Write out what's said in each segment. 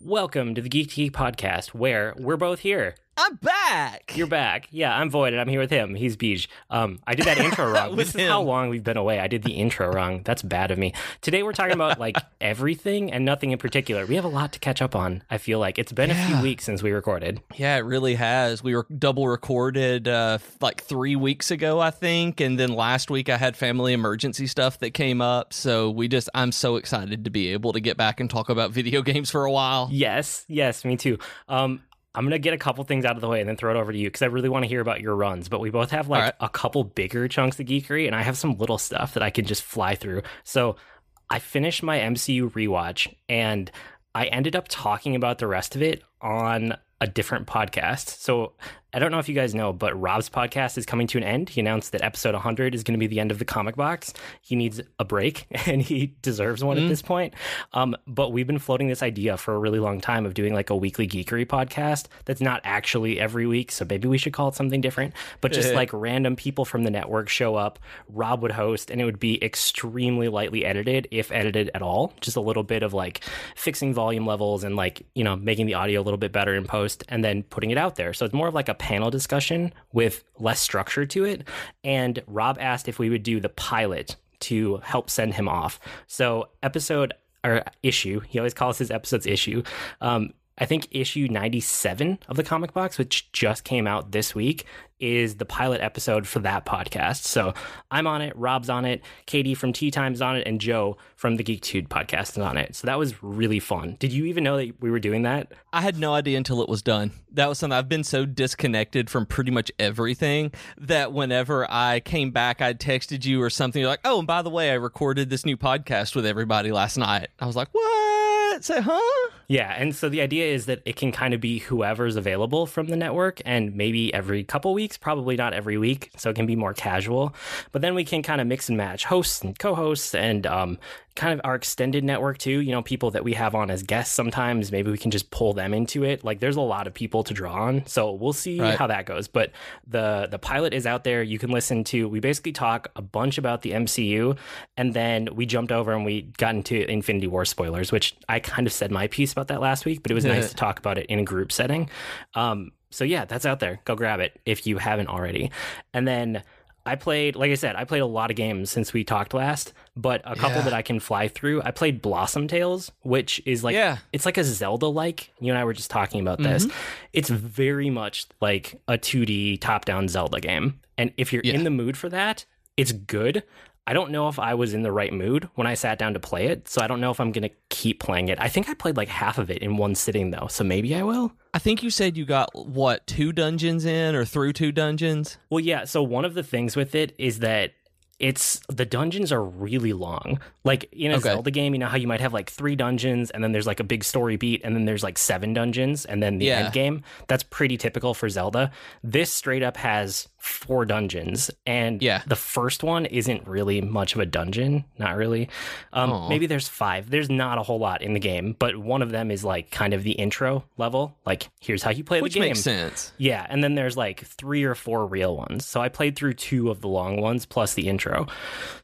Welcome to the Geek Geek podcast, where we're both here. I'm back. You're back. Yeah, I'm Void, and I'm here with him. He's Beej. Um, I did that intro wrong. This is how long we've been away. I did the intro wrong. That's bad of me. Today we're talking about like everything and nothing in particular. We have a lot to catch up on. I feel like it's been a few weeks since we recorded. Yeah, it really has. We were double recorded uh, like three weeks ago, I think, and then last week I had family emergency stuff that came up. So we just, I'm so excited to be able to get back and talk about video games for a while. Yes, yes, me too. Um, I'm gonna get a couple things out of the way and then throw it over to you because I really want to hear about your runs. But we both have like right. a couple bigger chunks of geekery, and I have some little stuff that I can just fly through. So I finished my MCU rewatch, and I ended up talking about the rest of it on a different podcast. So I don't know if you guys know, but Rob's podcast is coming to an end. He announced that episode 100 is going to be the end of the comic box. He needs a break, and he deserves one at this point. Um, but we've been floating this idea for a really long time of doing like a weekly geekery podcast that's not actually every week. So maybe we should call it something different. But just like random people from the network show up, Rob would host, and it would be extremely lightly edited, if edited at all. Just a little bit of like fixing volume levels and like, you know, making the audio a little bit better in post and then putting it out there. So it's more of like a panel discussion with less structure to it. And Rob asked if we would do the pilot to help send him off. So episode or issue, he always calls his episodes issue. Um, I think issue 97 of the comic box, which just came out this week, is the pilot episode for that podcast. So I'm on it, Rob's on it, Katie from Tea Time's on it, and Joe from the Geektude podcast is on it. So that was really fun. Did you even know that we were doing that? I had no idea until it was done. That was something I've been so disconnected from pretty much everything that whenever I came back, I texted you or something. You're like, oh, and by the way, I recorded this new podcast with everybody last night. I was like, what? Say, huh? Yeah, and so the idea is that it can kind of be whoever's available from the network and maybe every couple weeks, probably not every week, so it can be more casual. But then we can kind of mix and match hosts and co-hosts and um, kind of our extended network too, you know, people that we have on as guests sometimes, maybe we can just pull them into it. Like there's a lot of people to draw on. So we'll see Right. how that goes. But the the pilot is out there. You can listen to we basically talk a bunch about the MCU and then we jumped over and we got into Infinity War spoilers, which I kind of said my piece about that last week, but it was nice to talk about it in a group setting. Um, so yeah, that's out there. Go grab it if you haven't already. And then I played, like I said, I played a lot of games since we talked last, but a couple Yeah. that I can fly through. I played Blossom Tales, which is like Yeah. it's like a Zelda like. You and I were just talking about this. Mm-hmm. It's very much like a 2D top down Zelda game. And if you're Yeah. in the mood for that, it's good. I don't know if I was in the right mood when I sat down to play it, so I don't know if I'm going to keep playing it. I think I played like half of it in one sitting though, so maybe I will. I think you said you got what two dungeons in or through two dungeons. Well, yeah. So one of the things with it is that it's the dungeons are really long. Like in a Okay. Zelda game, you know how you might have like three dungeons, and then there's like a big story beat, and then there's like seven dungeons, and then the Yeah. end game. That's pretty typical for Zelda. This straight up has four dungeons, and Yeah. the first one isn't really much of a dungeon. Not really. Um, maybe there's five. There's not a whole lot in the game, but one of them is like kind of the intro level. Like here's how you play Which the game. makes sense. Yeah, and then there's like three or four real ones. So I played through two of the long ones plus the intro.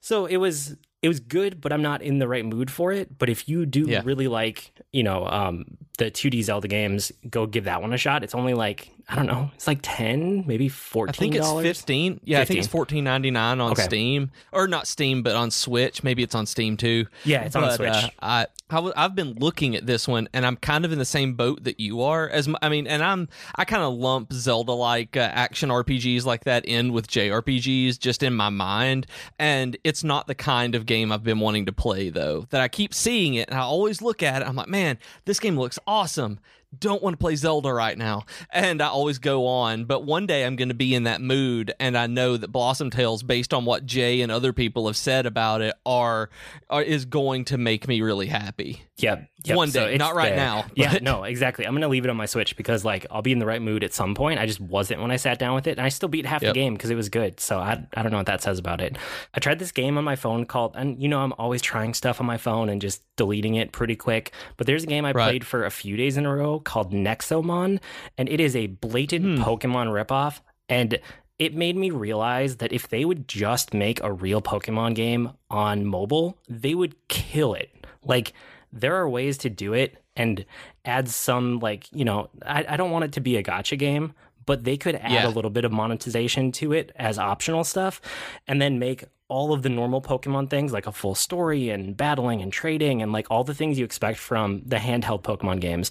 So it was it was good, but I'm not in the right mood for it. But if you do Yeah. really like, you know, um, the 2D Zelda games, go give that one a shot. It's only like I don't know, it's like ten, maybe fourteen. I think it's fifteen. Yeah, I think it's fourteen ninety nine on Okay. Steam, or not Steam, but on Switch. Maybe it's on Steam too. Yeah, it's on Switch. Uh, I, I w- I've been looking at this one, and I'm kind of in the same boat that you are. As m- I mean, and I'm I kind of lump Zelda like uh, action RPGs like that in with JRPGs just in my mind, and it's not the kind of game I've been wanting to play though. That I keep seeing it, and I always look at it. I'm like, man, this game looks awesome. Don't want to play Zelda right now. And I always go on. But one day I'm going to be in that mood. And I know that Blossom Tales, based on what Jay and other people have said about it, are, are is going to make me really happy. Yep. yep. One day, it's not right there. now, Yeah, but- no, exactly. I'm gonna leave it on my Switch because like I'll be in the right mood at some point. I just wasn't when I sat down with it, and I still beat half Yep. the game because it was good. So I I don't know what that says about it. I tried this game on my phone called, and you know I'm always trying stuff on my phone and just deleting it pretty quick. But there's a game I Right. played for a few days in a row called Nexomon, and it is a blatant Hmm. Pokemon ripoff. And it made me realize that if they would just make a real Pokemon game on mobile, they would kill it. Like there are ways to do it and add some like you know I, I don't want it to be a gacha game but they could add Yeah. a little bit of monetization to it as optional stuff and then make all of the normal pokemon things like a full story and battling and trading and like all the things you expect from the handheld pokemon games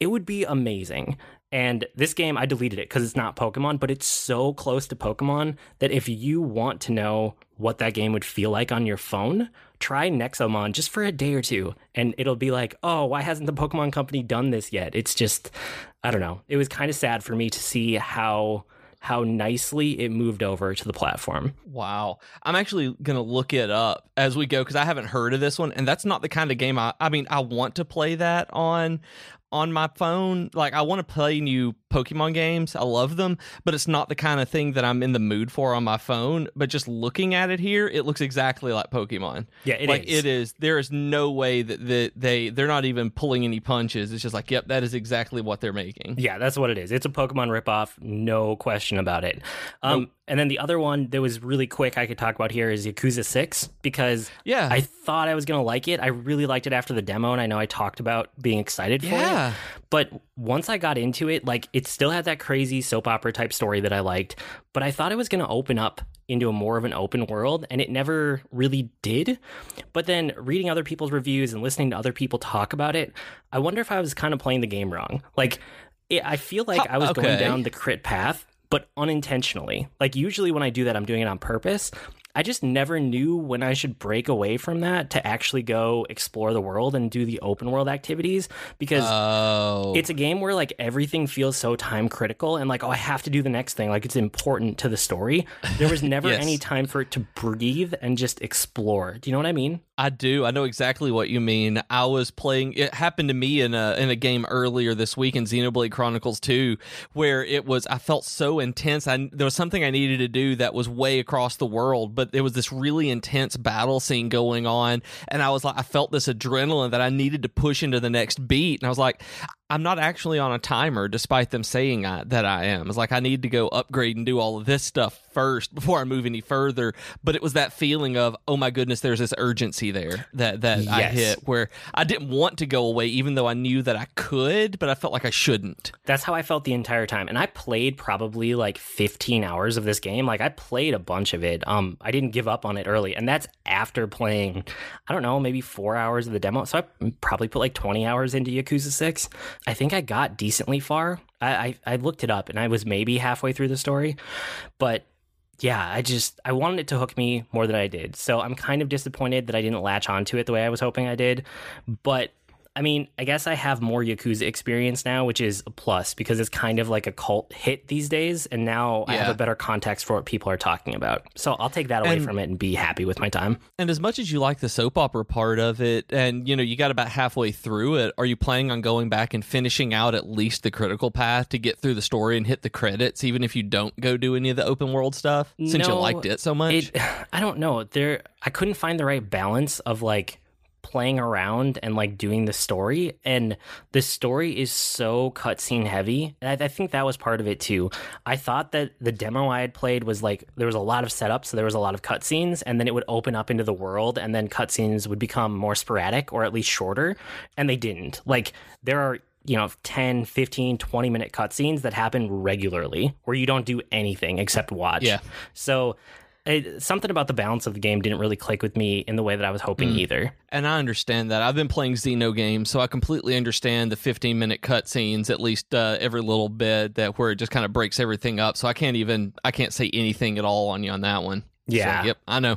it would be amazing and this game i deleted it because it's not pokemon but it's so close to pokemon that if you want to know what that game would feel like on your phone try Nexomon just for a day or two, and it'll be like, oh, why hasn't the Pokemon Company done this yet? It's just, I don't know. It was kind of sad for me to see how how nicely it moved over to the platform. Wow. I'm actually going to look it up as we go because I haven't heard of this one. And that's not the kind of game I, I mean, I want to play that on on my phone. Like, I want to play new Pokemon games. I love them, but it's not the kind of thing that I'm in the mood for on my phone. But just looking at it here, it looks exactly like Pokemon. Yeah, it like is. it is. There is no way that, that they they're not even pulling any punches. It's just like, yep, that is exactly what they're making. Yeah, that's what it is. It's a Pokemon ripoff, no question about it. Um, And then the other one that was really quick I could talk about here is Yakuza 6 because Yeah. I thought I was going to like it. I really liked it after the demo, and I know I talked about being excited for it. Yeah. But once I got into it, like it still had that crazy soap opera type story that I liked, but I thought it was going to open up into a more of an open world, and it never really did. But then reading other people's reviews and listening to other people talk about it, I wonder if I was kind of playing the game wrong. Like, it, I feel like I was going down the crit path, but unintentionally. Like, usually when I do that, I'm doing it on purpose. I just never knew when I should break away from that to actually go explore the world and do the open world activities because Oh. it's a game where like everything feels so time critical and like oh I have to do the next thing like it's important to the story. There was never Yes. any time for it to breathe and just explore. Do you know what I mean? I do. I know exactly what you mean. I was playing. It happened to me in a in a game earlier this week in Xenoblade Chronicles 2, where it was. I felt so intense. I there was something I needed to do that was way across the world, but there was this really intense battle scene going on, and I was like, I felt this adrenaline that I needed to push into the next beat, and I was like. I'm not actually on a timer, despite them saying I, that I am. It's like I need to go upgrade and do all of this stuff first before I move any further. But it was that feeling of, oh my goodness, there's this urgency there that that I hit where I didn't want to go away, even though I knew that I could, but I felt like I shouldn't. That's how I felt the entire time. And I played probably like 15 hours of this game. Like I played a bunch of it. Um I didn't give up on it early. And that's after playing I don't know, maybe 4 hours of the demo. So I probably put like 20 hours into Yakuza 6. I think I got decently far. I I, I looked it up and I was maybe halfway through the story. But yeah, I just I wanted it to hook me more than I did. So I'm kind of disappointed that I didn't latch onto it the way I was hoping I did. But I mean, I guess I have more Yakuza experience now, which is a plus because it's kind of like a cult hit these days, and now I have a better context for what people are talking about. So I'll take that away And- from it and be happy with my time. And as much as you like the soap opera part of it, and you know, you got about halfway through it, are you planning on going back and finishing out at least the critical path to get through the story and hit the credits, even if you don't go do any of the open world stuff? Since you liked it so much? It, I don't know. There, I couldn't find the right balance of like playing around and like doing the story. And the story is so cutscene heavy. And I, I think that was part of it too. I thought that the demo I had played was like there was a lot of setup, so there was a lot of cutscenes, and then it would open up into the world, and then cutscenes would become more sporadic or at least shorter. And they didn't. Like there are you know 10 15 20 minute cutscenes that happen regularly where you don't do anything except watch Yeah. so it, something about the balance of the game didn't really click with me in the way that I was hoping either. And I understand that. I've been playing Xeno games, so I completely understand the 15 minute cutscenes, at least uh, every little bit, that where it just kind of breaks everything up. So I can't even, I can't say anything at all on you on that one. Yeah. So, yep, I know.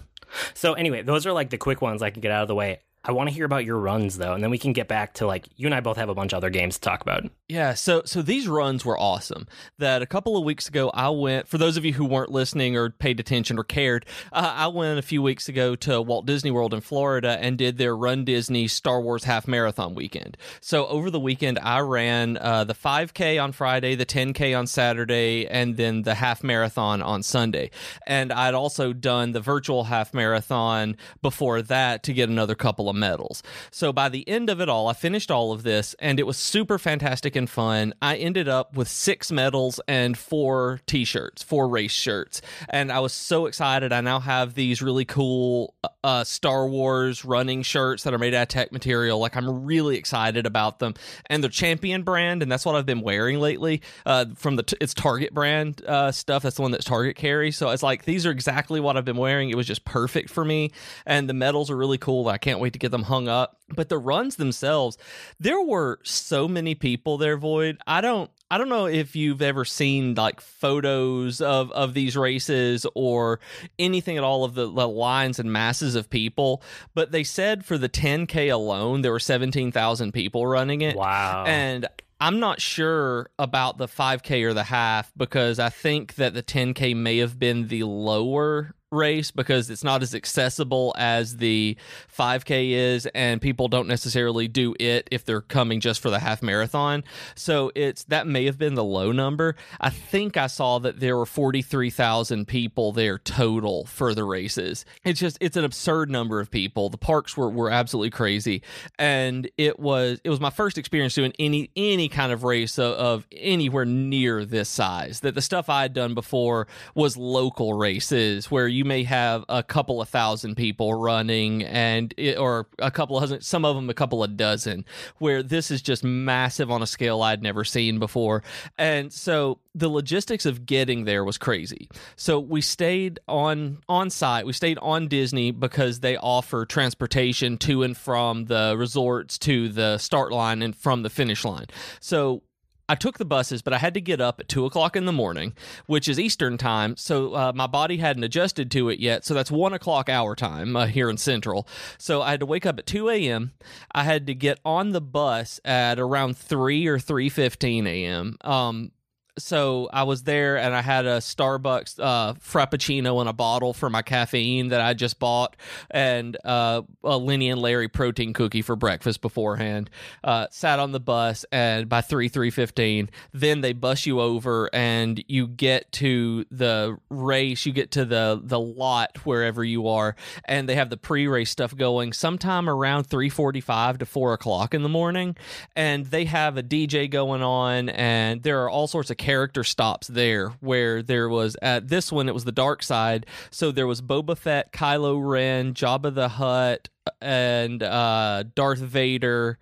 So anyway, those are like the quick ones I can get out of the way. I want to hear about your runs though, and then we can get back to like you and I both have a bunch of other games to talk about. Yeah, so so these runs were awesome. That a couple of weeks ago, I went. For those of you who weren't listening or paid attention or cared, uh, I went a few weeks ago to Walt Disney World in Florida and did their Run Disney Star Wars Half Marathon weekend. So over the weekend, I ran uh, the 5K on Friday, the 10K on Saturday, and then the half marathon on Sunday. And I'd also done the virtual half marathon before that to get another couple of medals. So by the end of it all, I finished all of this and it was super fantastic and fun. I ended up with six medals and four t shirts, four race shirts. And I was so excited. I now have these really cool uh, uh, Star Wars running shirts that are made out of tech material. Like I'm really excited about them, and the Champion brand, and that's what I've been wearing lately. Uh, from the t- it's Target brand uh, stuff. That's the one that Target carries. So it's like these are exactly what I've been wearing. It was just perfect for me, and the medals are really cool. I can't wait to get them hung up. But the runs themselves, there were so many people there. Void. I don't. I don't know if you've ever seen like photos of of these races or anything at all of the, the lines and masses of people, but they said for the 10k alone there were 17,000 people running it. Wow. And I'm not sure about the 5K or the half because I think that the 10K may have been the lower race because it's not as accessible as the 5K is, and people don't necessarily do it if they're coming just for the half marathon. So it's that may have been the low number. I think I saw that there were 43,000 people there total for the races. It's just it's an absurd number of people. The parks were were absolutely crazy, and it was it was my first experience doing any any kind of race of, of anywhere near this size. That the stuff I had done before was local races where you may have a couple of thousand people running and it, or a couple of some of them a couple of dozen where this is just massive on a scale I'd never seen before. And so the logistics of getting there was crazy. So we stayed on on site. We stayed on Disney because they offer transportation to and from the resorts to the start line and from the finish line. So I took the buses, but I had to get up at two o'clock in the morning, which is Eastern time. So uh, my body hadn't adjusted to it yet. So that's one o'clock hour time uh, here in Central. So I had to wake up at two a.m. I had to get on the bus at around three or three fifteen a.m. Um, so I was there and I had a Starbucks uh, Frappuccino in a bottle for my caffeine that I just bought, and uh, a Lenny and Larry protein cookie for breakfast beforehand. Uh, sat on the bus, and by three three fifteen, then they bus you over, and you get to the race. You get to the the lot wherever you are, and they have the pre race stuff going sometime around three forty five to four o'clock in the morning, and they have a DJ going on, and there are all sorts of character stops there where there was at this one it was the dark side so there was boba fett kylo ren jabba the hutt and uh, Darth Vader,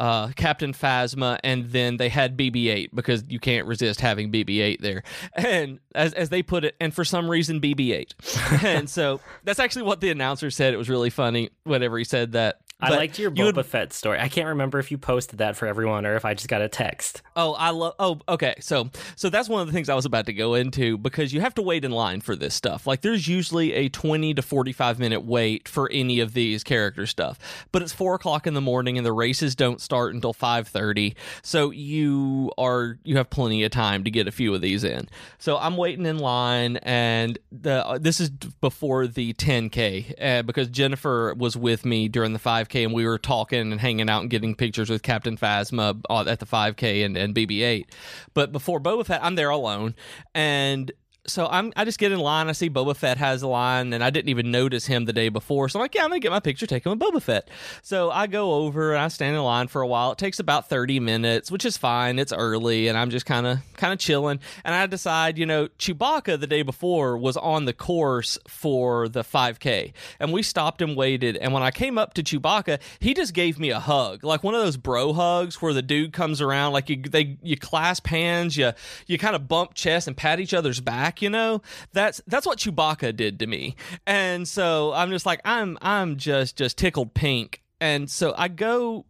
uh, Captain Phasma, and then they had BB-8 because you can't resist having BB-8 there. And as as they put it, and for some reason BB-8, and so that's actually what the announcer said. It was really funny whenever he said that. I But liked your you Boba would- Fett story. I can't remember if you posted that for everyone or if I just got a text. Oh, I love. Oh, okay. So, so that's one of the things I was about to go into because you have to wait in line for this stuff. Like, there's usually a 20 to 45 minute wait for any of these character stuff, but it's four o'clock in the morning and the races don't start until 5:30. So you are you have plenty of time to get a few of these in. So I'm waiting in line, and the uh, this is before the 10k uh, because Jennifer was with me during the 5k and we were talking and hanging out and getting pictures with Captain Phasma at the 5k and, and BB-8. But before Boba Fett, I'm there alone, and so I'm I just get in line. I see Boba Fett has a line, and I didn't even notice him the day before. So I'm like, yeah, I'm gonna get my picture taken with Boba Fett. So I go over and I stand in line for a while. It takes about 30 minutes, which is fine. It's early, and I'm just kind of kind of chilling. And I decide, you know, Chewbacca the day before was on the course for the 5K, and we stopped and waited. And when I came up to Chewbacca, he just gave me a hug, like one of those bro hugs where the dude comes around, like you they you clasp hands, you you kind of bump chest and pat each other's back. You know, that's that's what Chewbacca did to me. And so I'm just like I'm I'm just just tickled pink. And so I go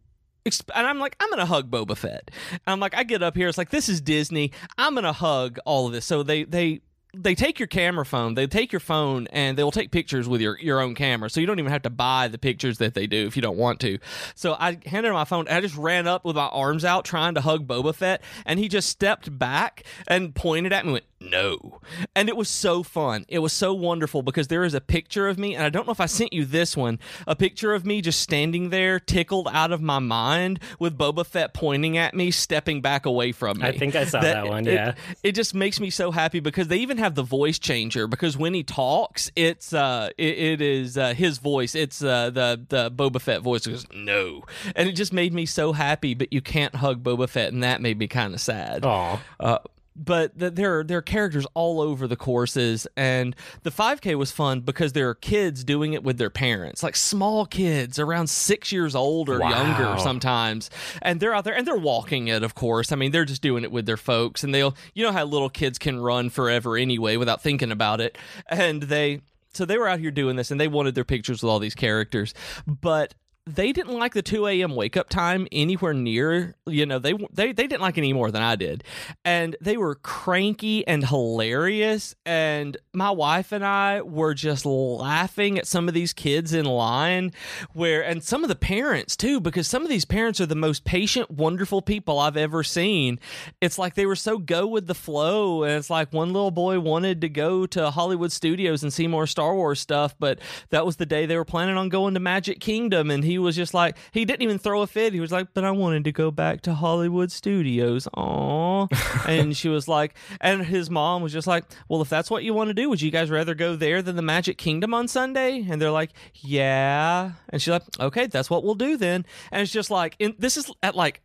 and I'm like, I'm gonna hug Boba Fett. And I'm like, I get up here, it's like this is Disney. I'm gonna hug all of this. So they they they take your camera phone, they take your phone, and they will take pictures with your, your own camera. So you don't even have to buy the pictures that they do if you don't want to. So I handed her my phone, I just ran up with my arms out trying to hug Boba Fett, and he just stepped back and pointed at me and went, no. And it was so fun. It was so wonderful because there is a picture of me, and I don't know if I sent you this one, a picture of me just standing there, tickled out of my mind, with Boba Fett pointing at me, stepping back away from me. I think I saw that one, yeah. it just makes me so happy because they even have the voice changer because when he talks it's uh it, it is uh, his voice it's uh the the Boba Fett voice goes no and it just made me so happy but you can't hug Boba Fett and that made me kind of sad Oh, uh, but th- there are there are characters all over the courses, and the 5K was fun because there are kids doing it with their parents, like small kids around six years old or Wow. younger sometimes, and they're out there and they're walking it. Of course, I mean they're just doing it with their folks, and they'll you know how little kids can run forever anyway without thinking about it, and they so they were out here doing this, and they wanted their pictures with all these characters, but they didn't like the 2 a.m. wake up time anywhere near you know they they they didn't like it any more than I did. And they were cranky and hilarious. And my wife and I were just laughing at some of these kids in line where and some of the parents too because some of these parents are the most patient wonderful people I've ever seen. It's like they were so go with the flow. And it's like one little boy wanted to go to Hollywood Studios and see more Star Wars stuff but that was the day they were planning on going to Magic Kingdom and he was just like he didn't even throw a fit. He was like but I wanted to go back to Hollywood Studios. Aww. and she was like and his mom was just like well if that's what you want to do would you guys rather go there than the Magic Kingdom on Sunday? And they're like yeah. And she's like okay that's what we'll do then. And it's just like in, this is at like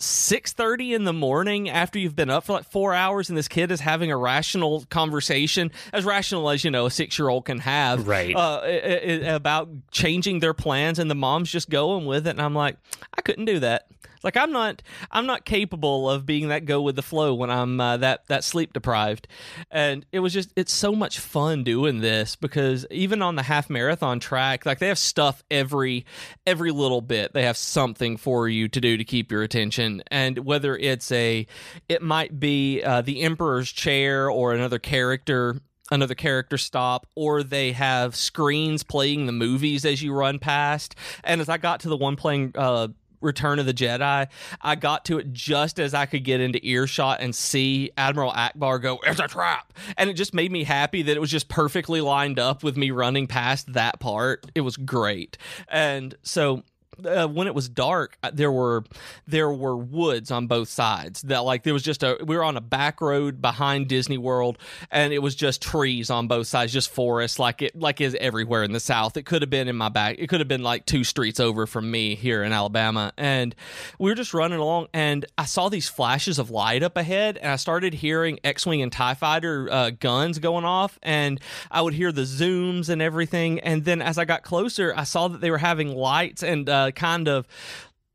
6:30 in the morning after you've been up for like 4 hours and this kid is having a rational conversation as rational as you know a 6-year-old can have Right. uh, i- i- about changing their plans and the mom's just going with it and I'm like I couldn't do that like I'm not I'm not capable of being that go with the flow when I'm uh, that that sleep deprived. And it was just it's so much fun doing this because even on the half marathon track like they have stuff every every little bit. They have something for you to do to keep your attention. And whether it's a it might be uh, the emperor's chair or another character another character stop or they have screens playing the movies as you run past. And as i got to the one playing uh Return of the Jedi, I got to it just as I could get into earshot and see Admiral Ackbar go, It's a trap. And it just made me happy that it was just perfectly lined up with me running past that part. It was great. And so uh, when it was dark, uh, there were there were woods on both sides. That like there was just a we were on a back road behind Disney World, and it was just trees on both sides, just forest, like it like is everywhere in the South. It could have been in my back. It could have been like two streets over from me here in Alabama, and we were just running along, and I saw these flashes of light up ahead, and I started hearing X-wing and Tie Fighter uh, guns going off, and I would hear the zooms and everything, and then as I got closer, I saw that they were having lights and uh, kind of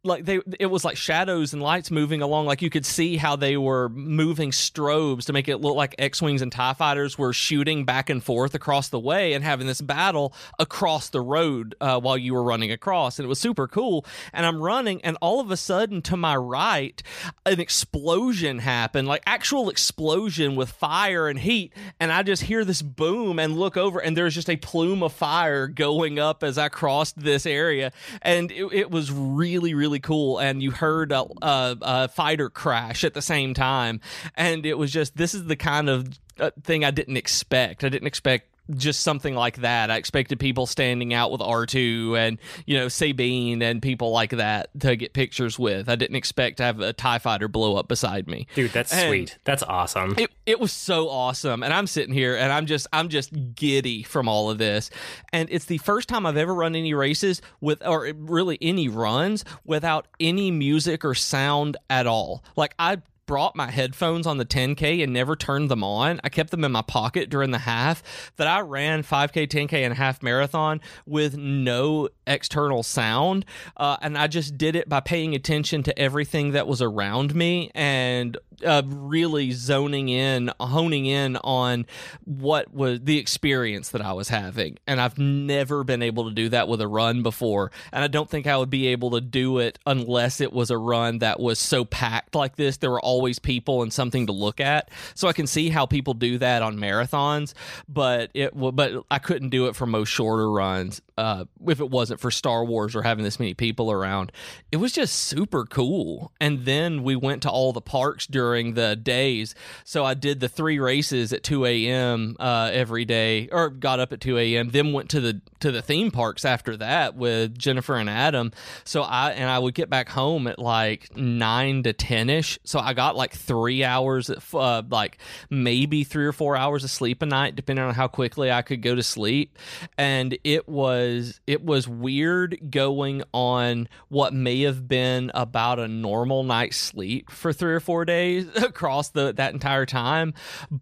like they it was like shadows and lights moving along. Like you could see how they were moving strobes to make it look like x-wings and tie fighters were shooting back and forth across the way and having this battle across the road uh, while you were running across. And it was super cool. And i'm running and all of a sudden to my right an explosion happened like actual explosion with fire and heat. And i just hear this boom and look over and there's just a plume of fire going up as i crossed this area. And it, it was really really cool and you heard a, a, a fighter crash at the same time. And it was just this is the kind of uh, thing i didn't expect. I didn't expect just something like that. I expected people standing out with R2 and, you know, Sabine and people like that to get pictures with. I didn't expect to have a TIE fighter blow up beside me. Dude, that's And- sweet. That's awesome. It, it was so awesome and i'm sitting here and i'm just i'm just giddy from all of this and it's the first time i've ever run any races with or really any runs without any music or sound at all like i brought my headphones on the 10k and never turned them on. I kept them in my pocket during the half that i ran 5k 10k and half marathon with no external sound uh, and i just did it by paying attention to everything that was around me and uh, really zoning in, honing in on what was the experience that I was having. And I've never been able to do that with a run before. And I don't think I would be able to do it unless it was a run that was so packed like this. There were always people and something to look at. So I can see how people do that on marathons, but it but I couldn't do it for most shorter runs uh, if it wasn't for Star Wars or having this many people around. It was just super cool. And then we went to all the parks during the days. So I did the three races at 2 a.m. Uh, every day, or got up at 2 a.m. Then went to the to the theme parks after that with Jennifer and Adam. So I and I would get back home at like nine to ten ish. So I got like three hours, uh, like maybe three or four hours of sleep a night, depending on how quickly I could go to sleep. And it was was it was weird going on what may have been about a normal night's sleep for three or four days across the that entire time.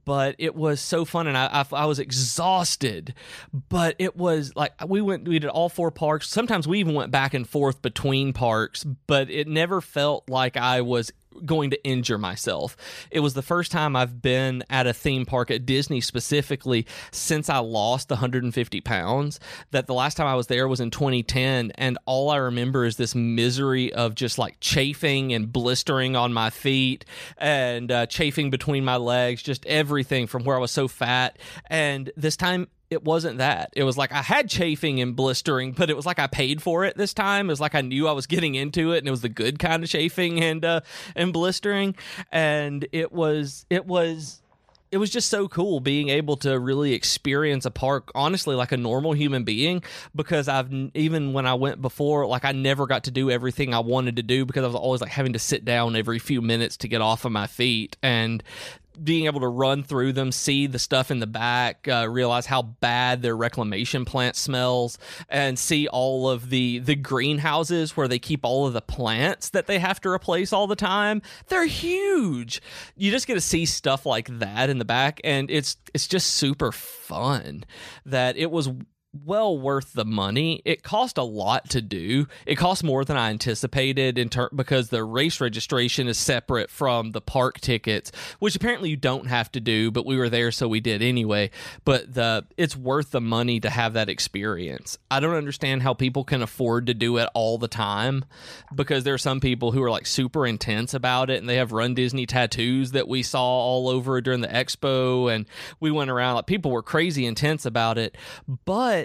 But it was so fun and I, I, I was exhausted. But it was like we went we did all four parks. Sometimes we even went back and forth between parks but it never felt like I was going to injure myself. It was the first time I've been at a theme park at Disney specifically since I lost 150 pounds. That the last time I was there was in 2010, and all I remember is this misery of just like chafing and blistering on my feet and uh, chafing between my legs, just everything from where I was so fat. And this time it wasn't that. It was like I had chafing and blistering, but it was like I paid for it this time. It was like I knew I was getting into it, and it was the good kind of chafing and uh, and blistering. And it was it was it was just so cool being able to really experience a park honestly like a normal human being because I've even when I went before like I never got to do everything I wanted to do because I was always like having to sit down every few minutes to get off of my feet and being able to run through them, see the stuff in the back, uh, realize how bad their reclamation plant smells, and see all of the the greenhouses where they keep all of the plants that they have to replace all the time. They're huge. You just get to see stuff like that in the back, and it's it's just super fun. That it was well worth the money. It cost a lot to do. It cost more than I anticipated in ter- because the race registration is separate from the park tickets, which apparently you don't have to do, but we were there so we did anyway. But the it's worth the money to have that experience. I don't understand how people can afford to do it all the time because there are some people who are like super intense about it and they have run Disney tattoos that we saw all over during the expo and we went around like people were crazy intense about it. But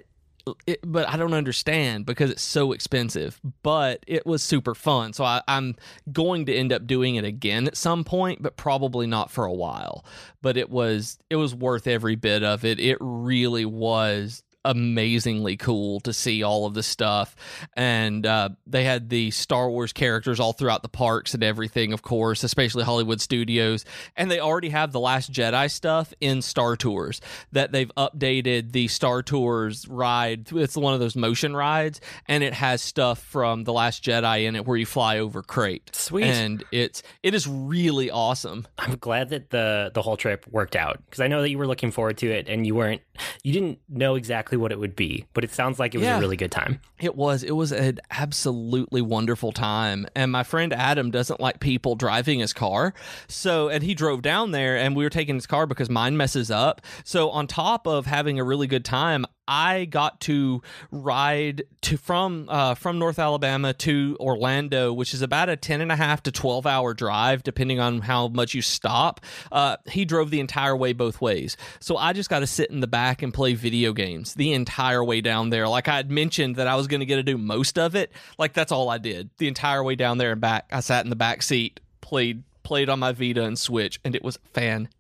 it, but I don't understand because it's so expensive. But it was super fun, so I, I'm going to end up doing it again at some point, but probably not for a while. But it was it was worth every bit of it. It really was amazingly cool to see all of the stuff. And uh, they had the Star Wars characters all throughout the parks and everything, of course, especially Hollywood Studios. And they already have the Last Jedi stuff in Star Tours that they've updated the Star Tours ride. It's one of those motion rides, and it has stuff from the Last Jedi in it where you fly over Crait. Sweet. And it's it is really awesome. I'm glad that the the whole trip worked out because I know that you were looking forward to it and you weren't you didn't know exactly what it would be, but it sounds like it was Yeah. a really good time. It was. It was an absolutely wonderful time. And my friend Adam doesn't like people driving his car. So, and he drove down there and we were taking his car because mine messes up. So, on top of having a really good time, I got to ride to from uh, from North Alabama to Orlando, which is about a 10 and a half to 12 hour drive, depending on how much you stop. Uh, he drove the entire way both ways. So I just got to sit in the back and play video games the entire way down there. Like I had mentioned that I was going to get to do most of it. Like that's all I did the entire way down there and back. I sat in the back seat, played played on my Vita and Switch, and it was fantastic.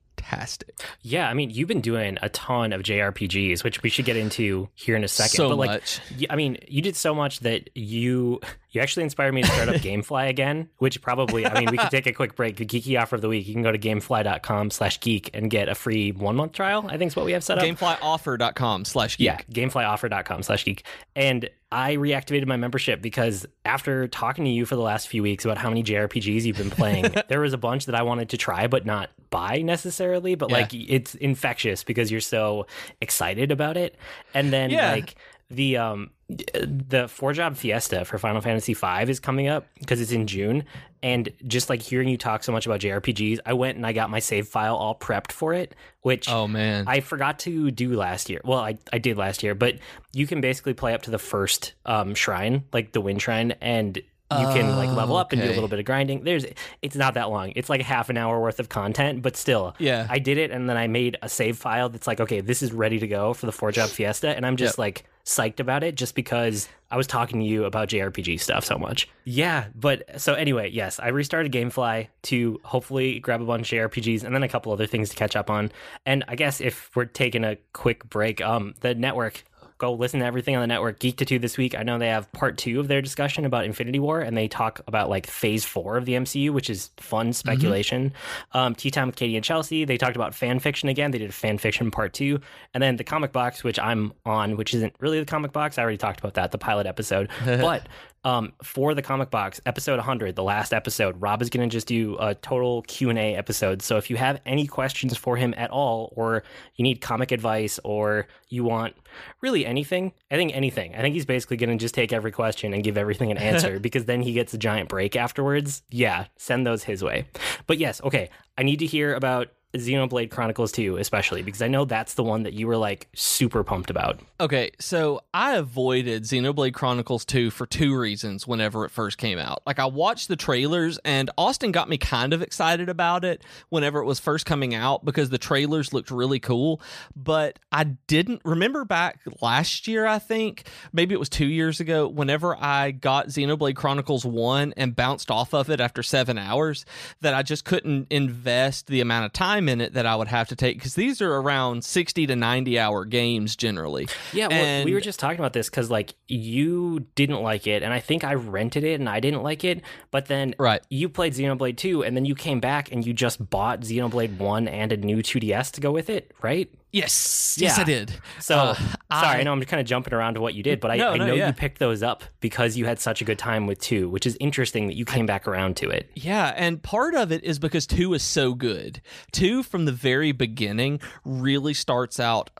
Yeah, I mean, you've been doing a ton of JRPGs, which we should get into here in a second. So but like, much. I mean, you did so much that you you actually inspired me to start up GameFly again, which probably, I mean, we could take a quick break. The geeky offer of the week, you can go to gamefly.com slash geek and get a free one month trial, I think is what we have set up. Gameflyoffer.com slash geek. Yeah, gameflyoffer.com slash geek. And I reactivated my membership because after talking to you for the last few weeks about how many JRPGs you've been playing, there was a bunch that I wanted to try but not buy necessarily. But Yeah. like it's infectious because you're so excited about it. And then Yeah. like the um the four job fiesta for Final Fantasy V is coming up because it's in June. And just like hearing you talk so much about JRPGs, I went and I got my save file all prepped for it, which Oh man. I forgot to do last year. Well, I, I did last year, but you can basically play up to the first um, shrine, like the wind shrine, and you can like level up and do a little bit of grinding. There's it's not that long. It's like a half an hour worth of content, but still. Yeah. I did it and then I made a save file that's like, okay, this is ready to go for the four job fiesta. And I'm just Yep. like psyched about it just because I was talking to you about JRPG stuff so much. Yeah, but so anyway, yes, I restarted Gamefly to hopefully grab a bunch of JRPGs and then a couple other things to catch up on. And I guess if we're taking a quick break, um, the network go listen to everything on the network. Geek to Two this week. I know they have part two of their discussion about Infinity War, and they talk about like phase four of the MCU, which is fun speculation. Mm-hmm. Um, Tea Time with Katie and Chelsea. They talked about fan fiction again. They did a fan fiction part two, and then the comic box, which I'm on, which isn't really the comic box. I already talked about that, the pilot episode. but um, for the comic box episode 100 the last episode rob is going to just do a total q&a episode. So if you have any questions for him at all or you need comic advice or you want really anything i think anything. I think he's basically going to just take every question and give everything an answer because then he gets a giant break afterwards. Yeah send those his way. But yes okay i need to hear about Xenoblade Chronicles 2, especially because I know that's the one that you were like super pumped about. Okay, so I avoided Xenoblade Chronicles 2 for two reasons whenever it first came out. Like, I watched the trailers, and Austin got me kind of excited about it whenever it was first coming out because the trailers looked really cool. But I didn't remember back last year, I think, maybe it was two years ago, whenever I got Xenoblade Chronicles 1 and bounced off of it after seven hours, that I just couldn't invest the amount of time time in it that I would have to take because these are around 60 to 90 hour games generally. Yeah, well, and, we were just talking about this because like you didn't like it, and I think I rented it and I didn't like it, but then right. you played Xenoblade 2, and then you came back and you just bought Xenoblade 1 and a new 2DS to go with it, right? Yes, yes, yeah. I did. So uh, sorry, I, I, know I'm kind of jumping around to what you did, but I, no, I know yeah. you picked those up because you had such a good time with two, which is interesting that you came back around to it. Yeah, and part of it is because two is so good. Two from the very beginning really starts out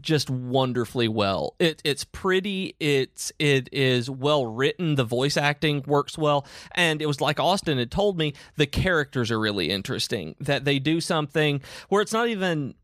just wonderfully well. It it's pretty. It's it is well written. The voice acting works well, and it was like Austin had told me. The characters are really interesting. That they do something where it's not even.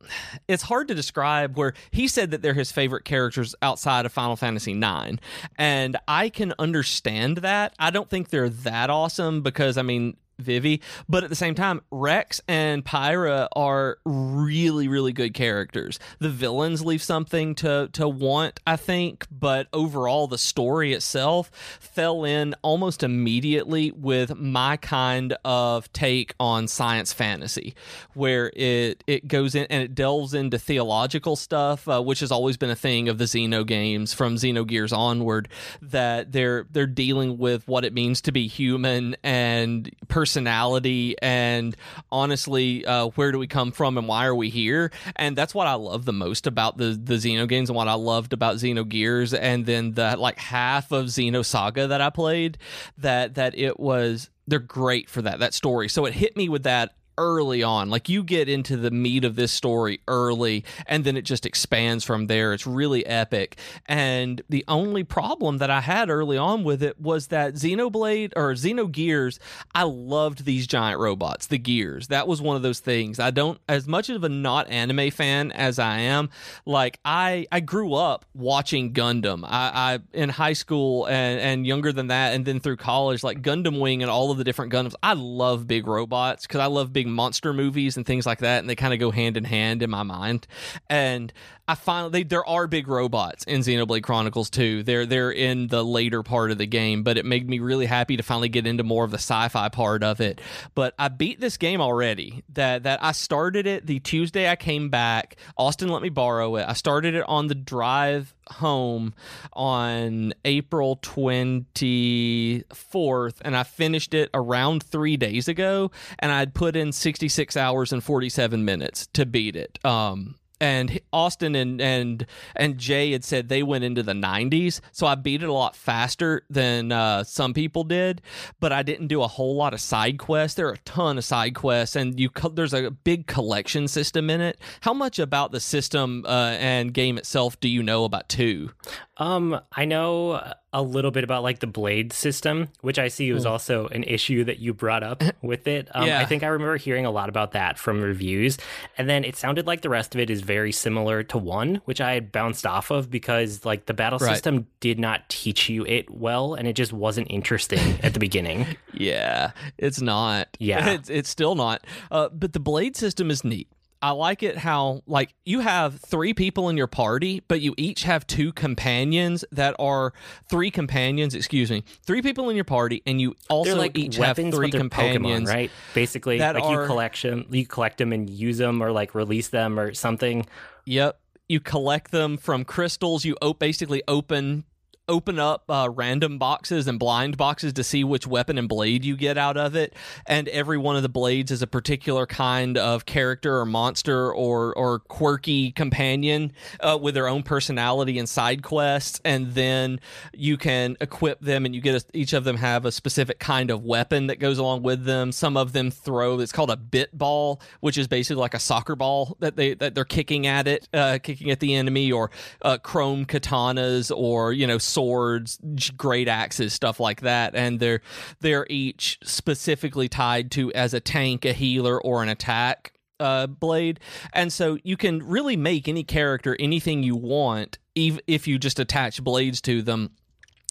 It's hard to describe. Where he said that they're his favorite characters outside of Final Fantasy IX, and I can understand that. I don't think they're that awesome because I mean Vivi, but at the same time, Rex and Pyra are really, really good characters. The villains leave something to to want, I think, but overall, the story itself fell in almost immediately with my kind of take on science fantasy, where it it goes in and it delves into theological stuff, uh, which has always been a thing of the Xeno games from Xenogears onward. That they're they're dealing with what it means to be human and personality and honestly uh, where do we come from and why are we here? And that's what i love the most about the the xeno games and what i loved about xeno gears and then the like half of xeno saga that i played that that it was they're great for that that story. So it hit me with that early on. Like you get into the meat of this story early and then it just expands from there. It's really epic. And the only problem that I had early on with it was that Xenoblade or Xenogears, I loved these giant robots, the gears. That was one of those things. I don't as much of a not anime fan as I am, like I I grew up watching Gundam. I, I in high school and, and younger than that and then through college, like Gundam Wing and all of the different Gundams. I love big robots because I love big monster movies and things like that, and they kind of go hand in hand in my mind. And I finally there are big robots in Xenoblade Chronicles 2. They're they're in the later part of the game, but it made me really happy to finally get into more of the sci-fi part of it. But I beat this game already. That that I started it the Tuesday I came back. Austin let me borrow it. I started it on the drive home on April 24th and I finished it around 3 days ago and I'd put in 66 hours and 47 minutes to beat it. Um and Austin and and and Jay had said they went into the 90s, so I beat it a lot faster than uh, some people did. But I didn't do a whole lot of side quests. There are a ton of side quests, and you co- there's a big collection system in it. How much about the system uh, and game itself do you know about two? Um, I know a little bit about like the blade system, which I see was mm. also an issue that you brought up with it. Um, yeah. I think I remember hearing a lot about that from reviews, and then it sounded like the rest of it is very similar to one, which I had bounced off of because like the battle right. system did not teach you it well, and it just wasn't interesting at the beginning. Yeah, it's not. Yeah, it's, it's still not. Uh, but the blade system is neat I like it how like you have three people in your party, but you each have two companions that are three companions. Excuse me, three people in your party, and you also like each have three companions, Pokemon, right? Basically, like are, you collect them, you collect them and use them, or like release them, or something. Yep, you collect them from crystals. You op- basically open open up uh, random boxes and blind boxes to see which weapon and blade you get out of it. And every one of the blades is a particular kind of character or monster or or quirky companion uh, with their own personality and side quests. And then you can equip them and you get a, each of them have a specific kind of weapon that goes along with them. Some of them throw it's called a bit ball which is basically like a soccer ball that they that they're kicking at it uh, kicking at the enemy or uh, chroma katanas or you know swords, great axes, stuff like that, and they're they're each specifically tied to as a tank, a healer, or an attack uh, blade, and so you can really make any character anything you want, if you just attach blades to them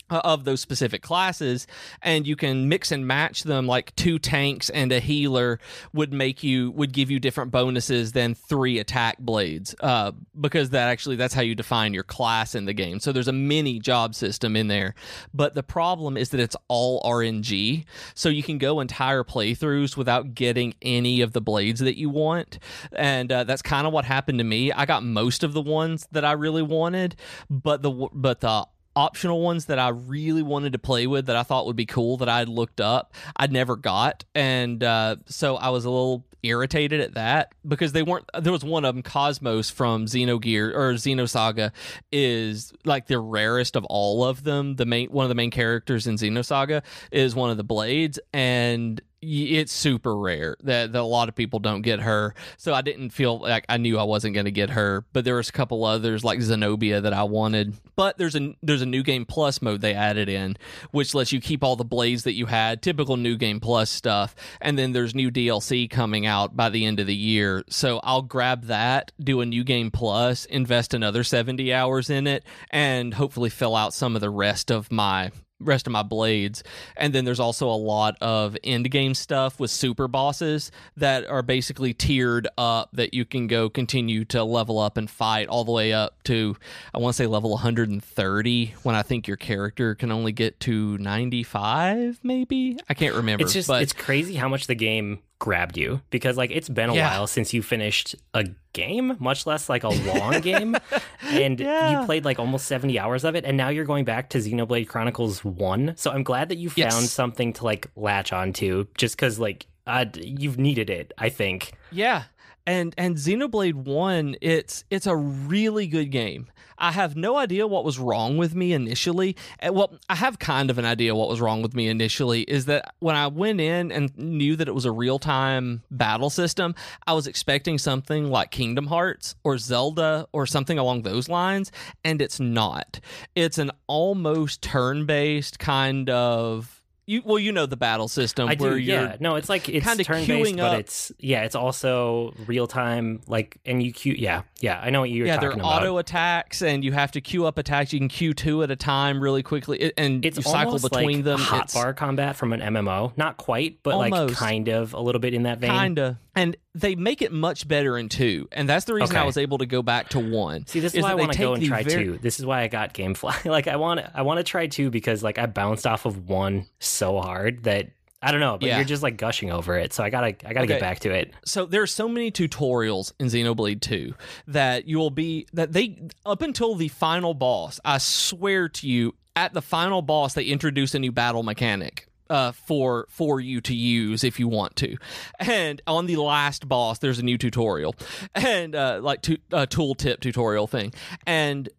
of those specific classes and you can mix and match them like two tanks and a healer would make you would give you different bonuses than three attack blades uh, because that actually that's how you define your class in the game. So there's a mini job system in there but the problem is that it's all rng so you can go entire playthroughs without getting any of the blades that you want and uh, that's kind of what happened to me. I got most of the ones that i really wanted but the but the optional ones that I really wanted to play with that I thought would be cool that I had looked up, I'd never got. And uh, so I was a little irritated at that because they weren't there was one of them KOS-MOS from xenogear or xenosaga is like the rarest of all of them. The main one of the main characters in xenosaga is one of the blades. And it's super rare that, that a lot of people don't get her. So I didn't feel like I knew I wasn't going to get her. But there was a couple others like Zenobia that I wanted. But there's a there's a new game plus mode they added in, which lets you keep all the blades that you had, typical new game plus stuff. And then there's new DLC coming out by the end of the year. So I'll grab that, do a new game plus, invest another 70 hours in it, and hopefully fill out some of the rest of my rest of my blades. And then there's also a lot of end game stuff with super bosses that are basically tiered up that you can go continue to level up and fight all the way up to I want to say level 130 when I think your character can only get to 95 maybe. I can't remember. It's just but it's crazy how much the game grabbed you because like it's been a Yeah. while since you finished a game, much less like a long game. And Yeah. you played like almost 70 hours of it and now you're going back to Xenoblade Chronicles 1. So I'm glad that you found Yes. something to like latch onto just cuz like uh, you've needed it, I think. Yeah. And and Xenoblade 1, it's it's a really good game. I have no idea what was wrong with me initially. Uh, Well, I have kind of an idea what was wrong with me initially is that when I went in and knew that it was a real-time battle system, I was expecting something like Kingdom Hearts or Zelda or something along those lines, and it's not. It's an almost turn-based kind of you well, you know the battle system I do, where you're yeah. No, it's like it's kinda turn queuing based, but up- it's yeah, it's also real time. Like, and you queue. Yeah, yeah. I know what you're yeah, talking they're auto attacks, and you have to queue up attacks. You can queue two at a time really quickly, it- and it's you cycle almost between like them. hot bar combat from an MMO. Not quite, but like kind of a little bit in that vein. Kinda, and they make it much better in two, and that's the reason I was able to go back to one. See, this is, is why I want to go and try very- two. This is why I got GameFly. like, I want I want to try two because like I bounced off of one so hard that I don't know, but Yeah. you're just like gushing over it. So I gotta I gotta Okay. get back to it. so there are so many tutorials in Xenoblade 2 that you will be that they up until the final boss. I swear to you, at the final boss, they introduce a new battle mechanic. Uh, for for you to use if you want to, and on the last boss, there's a new tutorial, and uh, like tu- uh, tooltip tutorial thing, and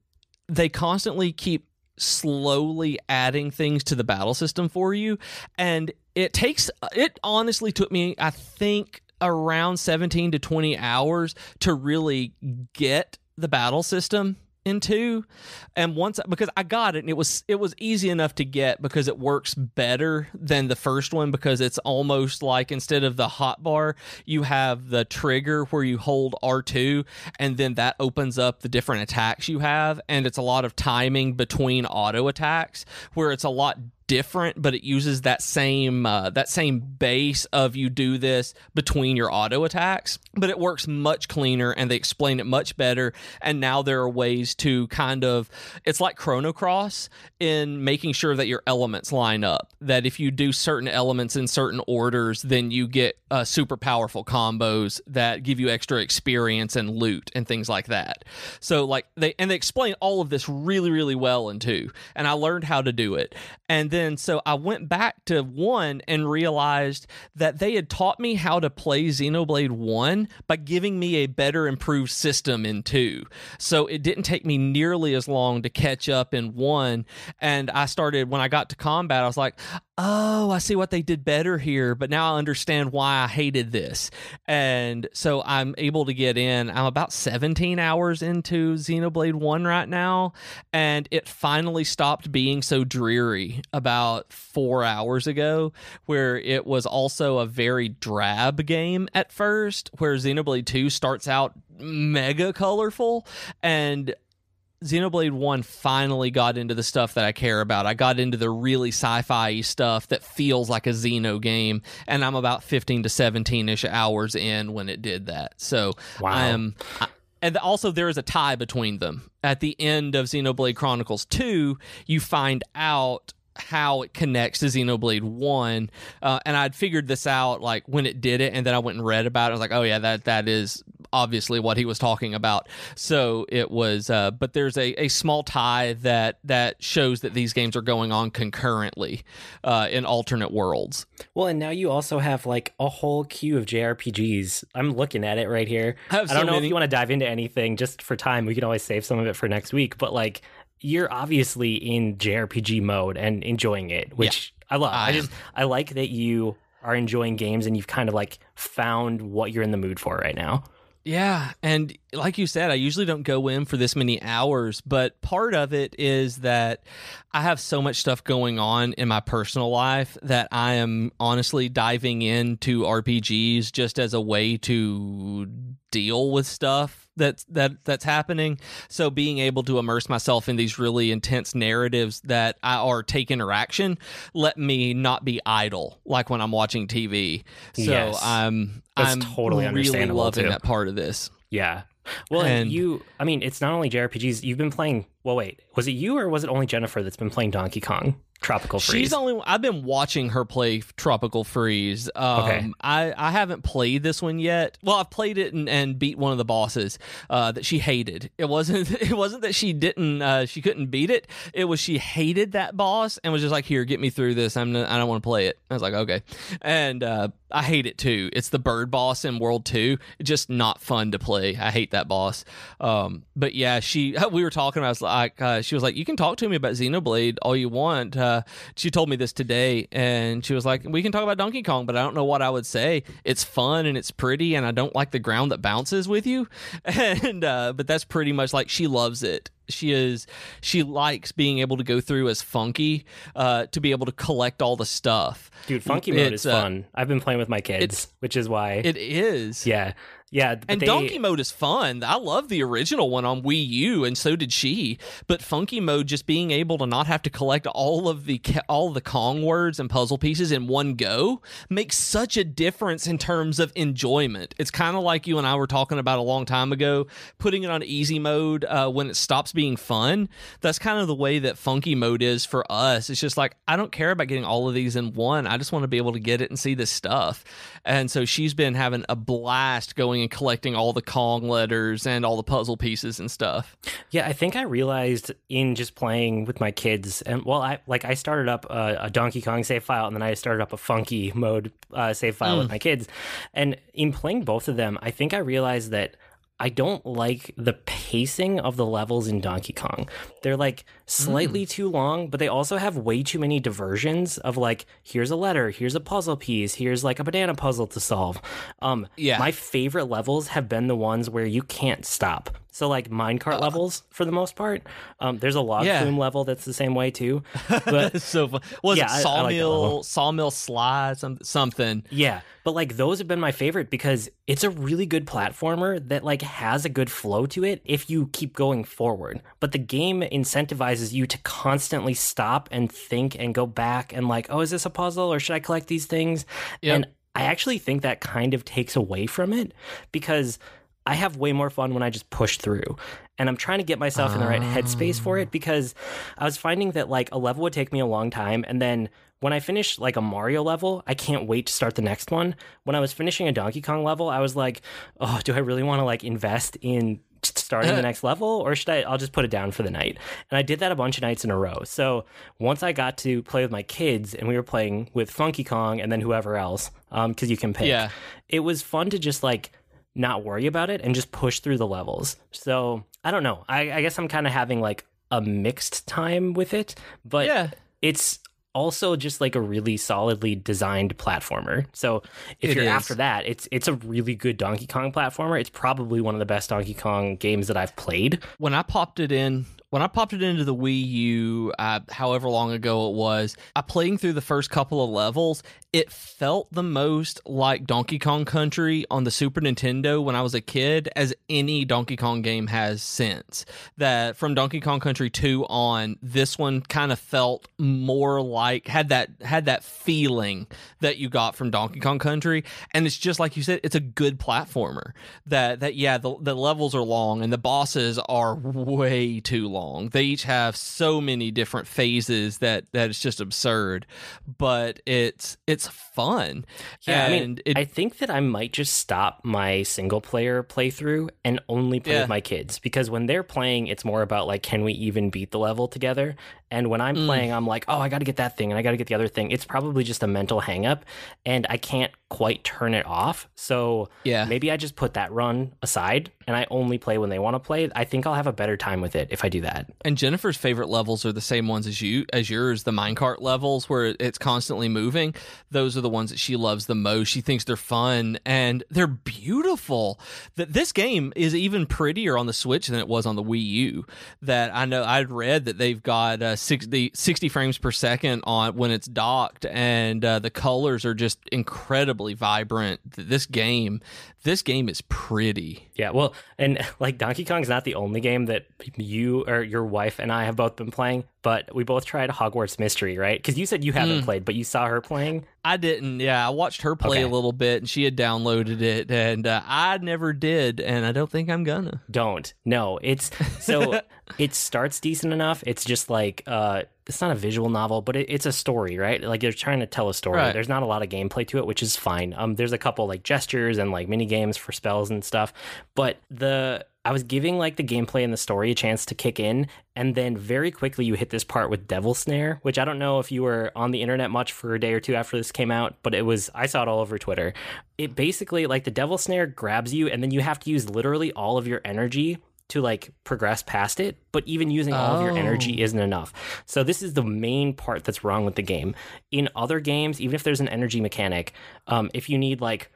they constantly keep slowly adding things to the battle system for you. And it takes it honestly took me i think around 17 to 20 hours to really get the battle system into and once because I got it and it was it was easy enough to get because it works better than the first one because it's almost like instead of the hot bar you have the trigger where you hold R2 and then that opens up the different attacks you have and it's a lot of timing between auto attacks where it's a lot different but it uses that same uh, that same base of you do this between your auto attacks but it works much cleaner and they explain it much better and now there are ways to kind of it's like chrono cross in making sure that your elements line up that if you do certain elements in certain orders then you get uh, super powerful combos that give you extra experience and loot and things like that. So like they and they explain all of this really really well in two, and I learned how to do it. And then so I went back to one and realized that they had taught me how to play Xenoblade one by giving me a better improved system in two. So it didn't take me nearly as long to catch up in one, and I started when I got to combat. I was like, oh, I see what they did better here, but now I understand why I hated this. And so I'm able to get in. I'm about 17 hours into Xenoblade 1 right now, and it finally stopped being so dreary about four hours ago, where it was also a very drab game at first, where Xenoblade 2 starts out mega colorful and Xenoblade 1 finally got into the stuff that I care about. I got into the really sci fi stuff that feels like a Xeno game, and I'm about 15 to 17 ish hours in when it did that. So Wow. I am. I, and also, there is a tie between them. At the end of Xenoblade Chronicles 2, you find out how it connects to Xenoblade 1. Uh, and I'd figured this out like when it did it, and then I went and read about it. I was like, oh, yeah, that that is obviously what he was talking about. So it was, uh, but there's a, a small tie that that shows that these games are going on concurrently uh, in alternate worlds. Well, and now you also have like a whole queue of JRPGs. I'm looking at it right here. I I don't so know many- if you want to dive into anything just for time. We can always save some of it for next week, but like you're obviously in JRPG mode and enjoying it, which I love. I I, just I like that you are enjoying games and you've kind of like found what you're in the mood for right now. Yeah, and like you said, I usually don't go in for this many hours, but part of it is that I have so much stuff going on in my personal life that I am honestly diving into RPGs just as a way to deal with stuff that's that that's happening. So being able to immerse myself in these really intense narratives that I, are take interaction let me not be idle like when I'm watching TV. So Yes. I'm That's I'm totally really loving too. that part of this. Yeah. Well, And- you, I mean, it's not only JRPGs. You've been playing. Well, wait, was it you or was it only Jennifer that's been playing Donkey Kong Tropical Freeze? She's only. I've been watching her play Tropical Freeze. Um, Okay. I I haven't played this one yet. Well, I've played it and, and beat one of the bosses uh, that she hated. It wasn't. It wasn't that she didn't. Uh, she couldn't beat it. It was she hated that boss and was just like, "Here, get me through this. I'm. Not, I don't want to play it." I was like, "Okay," and uh, I hate it too. It's the bird boss in World Two. Just not fun to play. I hate that boss. Um, but yeah, she. We were talking about. Like, uh, she was like, "You can talk to me about Xenoblade all you want." Uh, she told me this today, and she was like, "We can talk about Donkey Kong, but I don't know what I would say. It's fun and it's pretty, and I don't like the ground that bounces with you." And uh, but that's pretty much like she loves it. She is she likes being able to go through as funky uh, to be able to collect all the stuff. Dude, Funky Mode It's, is uh, fun. I've been playing with my kids, which is why. It is. yeah, yeah. And they- Donkey Mode is fun. I love the original one on Wii U, and so did she. But Funky Mode, just being able to not have to collect all of the all the Kong words and puzzle pieces in one go, makes such a difference in terms of enjoyment. It's kind of like you and I were talking about a long time ago, putting it on easy mode uh, when it stops being fun. That's kind of the way that Funky Mode is for us. It's just like I don't care about getting all of these in one. I just want to be able to get it and see this stuff. And so she's been having a blast going and collecting all the Kong letters and all the puzzle pieces and stuff. Yeah, I think I realized in just playing with my kids, and well, I like I started up a, a Donkey Kong save file, and then I started up a Funky Mode uh, save file with my kids, and in playing both of them, I think I realized that. I don't like the pacing of the levels in Donkey Kong. They're like slightly too long, but they also have way too many diversions of like, here's a letter, here's a puzzle piece, here's like a banana puzzle to solve. Um, Yeah. my favorite levels have been the ones where you can't stop. So like minecart levels for the most part. Um, there's a log Yeah. flume level that's the same way too. But so fun. Was Yeah, it I- I like sawmill sawmill slide some, something? yeah, but like those have been my favorite because it's a really good platformer that like has a good flow to it if you keep going forward. But the game incentivizes you to constantly stop and think and go back and like, oh, is this a puzzle or should I collect these things? Yep. And I actually think that kind of takes away from it because I have way more fun when I just push through. And I'm trying to get myself in the right headspace for it because I was finding that like a level would take me a long time and then when I finish like a Mario level, I can't wait to start the next one. When I was finishing a Donkey Kong level, I was like, oh, do I really want to like invest in starting the next level or should I I'll just put it down for the night. And I did that a bunch of nights in a row. So once I got to play with my kids and we were playing with Funky Kong and then whoever else, um, cuz you can pick. Yeah. It was fun to just like not worry about it and just push through the levels. So I don't know. I, I guess I'm kind of having like a mixed time with it, but Yeah. it's also just like a really solidly designed platformer. So if It you're is. after that, it's it's a really good Donkey Kong platformer. It's probably one of the best Donkey Kong games that I've played. when I popped it in, when I popped it into the Wii U, uh, however long ago it was, I playing through the first couple of levels. It felt the most like Donkey Kong Country on the Super Nintendo when I was a kid, as any Donkey Kong game has since. That from Donkey Kong Country two on, this one kind of felt more like had that had that feeling that you got from Donkey Kong Country, and it's just like you said, it's a good platformer. That that yeah, the the levels are long and the bosses are way too long. They each have so many different phases that that it's just absurd, but it's it's fun. Yeah, I mean, it, I think that I might just stop my single player playthrough and only play Yeah. with my kids because when they're playing, it's more about like, can we even beat the level together? And when I'm Mm. playing, I'm like, oh, I got to get that thing and I got to get the other thing. It's probably just a mental hangup, and I can't quite turn it off. So yeah. maybe I just put that run aside and I only play when they want to play. I think I'll have a better time with it if I do that. And Jennifer's favorite levels are the same ones as you as yours, the minecart levels where it's constantly moving. Those are the ones that she loves the most. She thinks they're fun and they're beautiful. That this game is even prettier on the Switch than it was on the Wii U. That I know I'd read that they've got uh, 60, 60 frames per second on when it's docked, and uh, the colors are just incredibly vibrant. This game, this game is pretty. Yeah, well, and like Donkey Kong's not the only game that you or your wife and I have both been playing, but we both tried Hogwarts Mystery, right? Because you said you haven't played, but you saw her playing. I didn't. Yeah, I watched her play Okay. a little bit, and she had downloaded it, and uh, I never did, and I don't think I'm gonna. Don't. No, it's so it starts decent enough. It's just like uh it's not a visual novel, but it, it's a story, right? Like they're trying to tell a story. Right. There's not a lot of gameplay to it, which is fine. Um, there's a couple like gestures and like mini games for spells and stuff, but the I was giving like the gameplay and the story a chance to kick in, and then very quickly you hit this part with Devil Snare, which I don't know if you were on the internet much for a day or two after this came out, but it was I saw it all over Twitter. It basically like the Devil Snare grabs you, and then you have to use literally all of your energy to like progress past it, but even using all of your Oh. energy isn't enough. So this is the main part that's wrong with the game. In other games, even if there's an energy mechanic, um, if you need like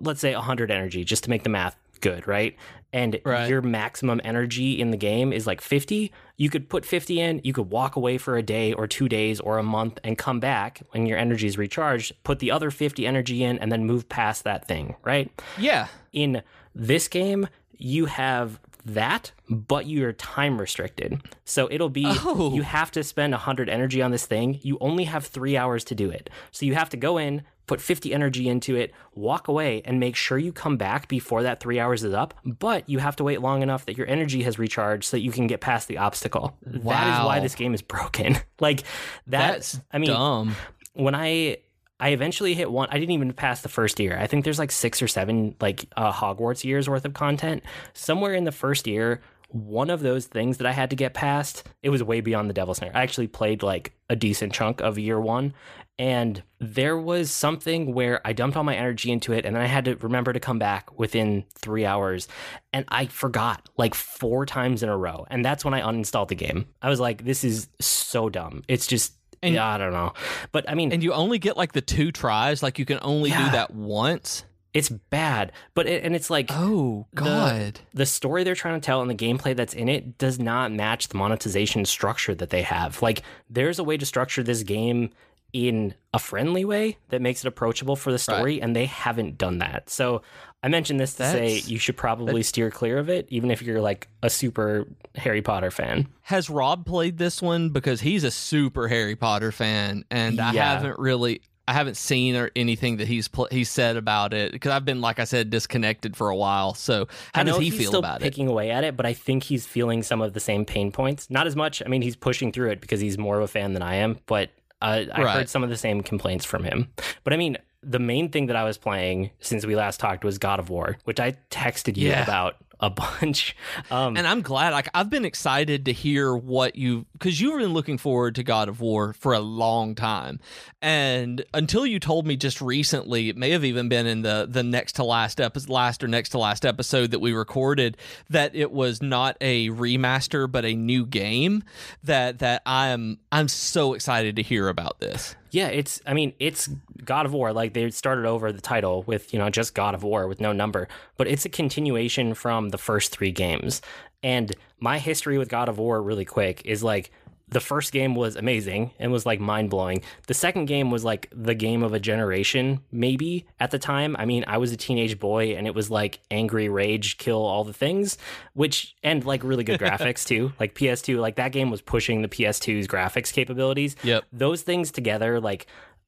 let's say 100 energy just to make the math good, right? And Right. your maximum energy in the game is like 50, you could put 50 in, you could walk away for a day or 2 days or a month and come back when your energy is recharged, put the other 50 energy in and then move past that thing, right? Yeah, in this game you have that but you're time restricted. So it'll be Oh. you have to spend 100 energy on this thing. You only have three hours to do it. So you have to go in put 50 energy into it walk away and make sure you come back before that three hours is up. But you have to wait long enough that your energy has recharged so that you can get past the obstacle. That is why this game is broken. Like that, that's i mean dumb. when I I eventually hit one. I didn't even pass the first year. I think there's like six or seven like uh, Hogwarts years worth of content. Somewhere in the first year, one of those things that I had to get past, it was way beyond the Devil's Snare. I actually played like a decent chunk of year one, and there was something where I dumped all my energy into it, and then I had to remember to come back within three hours, and I forgot like four times in a row, and that's when I uninstalled the game. I was like, "This is so dumb." It's just. And- yeah, I don't know. But I mean, And you only get like the two tries. Like you can only Yeah. do that once. it's bad. But it, and it's like Oh God. the story they're trying to tell and the gameplay that's in it does not match the monetization structure that they have. Like there's a way to structure this game in a friendly way that makes it approachable for the story and they haven't done that. So I mentioned this to say you should probably steer clear of it even if you're like a super Harry Potter fan. Has Rob played this one because he's a super Harry Potter fan, and I haven't really. I haven't seen or anything that he's pl- he's said about it because I've been, like I said, disconnected for a while. So how does he feel about it? picking away at it, but I think he's feeling some of the same pain points. Not as much. I mean, he's pushing through it because he's more of a fan than I am. But Uh, I Right. heard some of the same complaints from him. But I mean, the main thing that I was playing since we last talked was God of War, which I texted you Yeah. about a bunch. Um, And I'm glad. Like I've been excited to hear what you because you've been looking forward to God of War for a long time, and until you told me just recently, it may have even been in the the next to last episode, last or next to last episode that we recorded, that it was not a remaster but a new game. That that I'm I'm so excited to hear about this. Yeah, it's I mean, it's God of War. Like they started over the title with, you know, just God of War with no number, but it's a continuation from the first 3 games. And my history with God of War really quick is like the first game was amazing and was like mind blowing. The second game was like the game of a generation, maybe at the time. I mean, I was a teenage boy and it was like angry rage, kill all the things, which, and like really good graphics too. Like PS2, like that game was pushing the PS2's graphics capabilities Yep. those things together like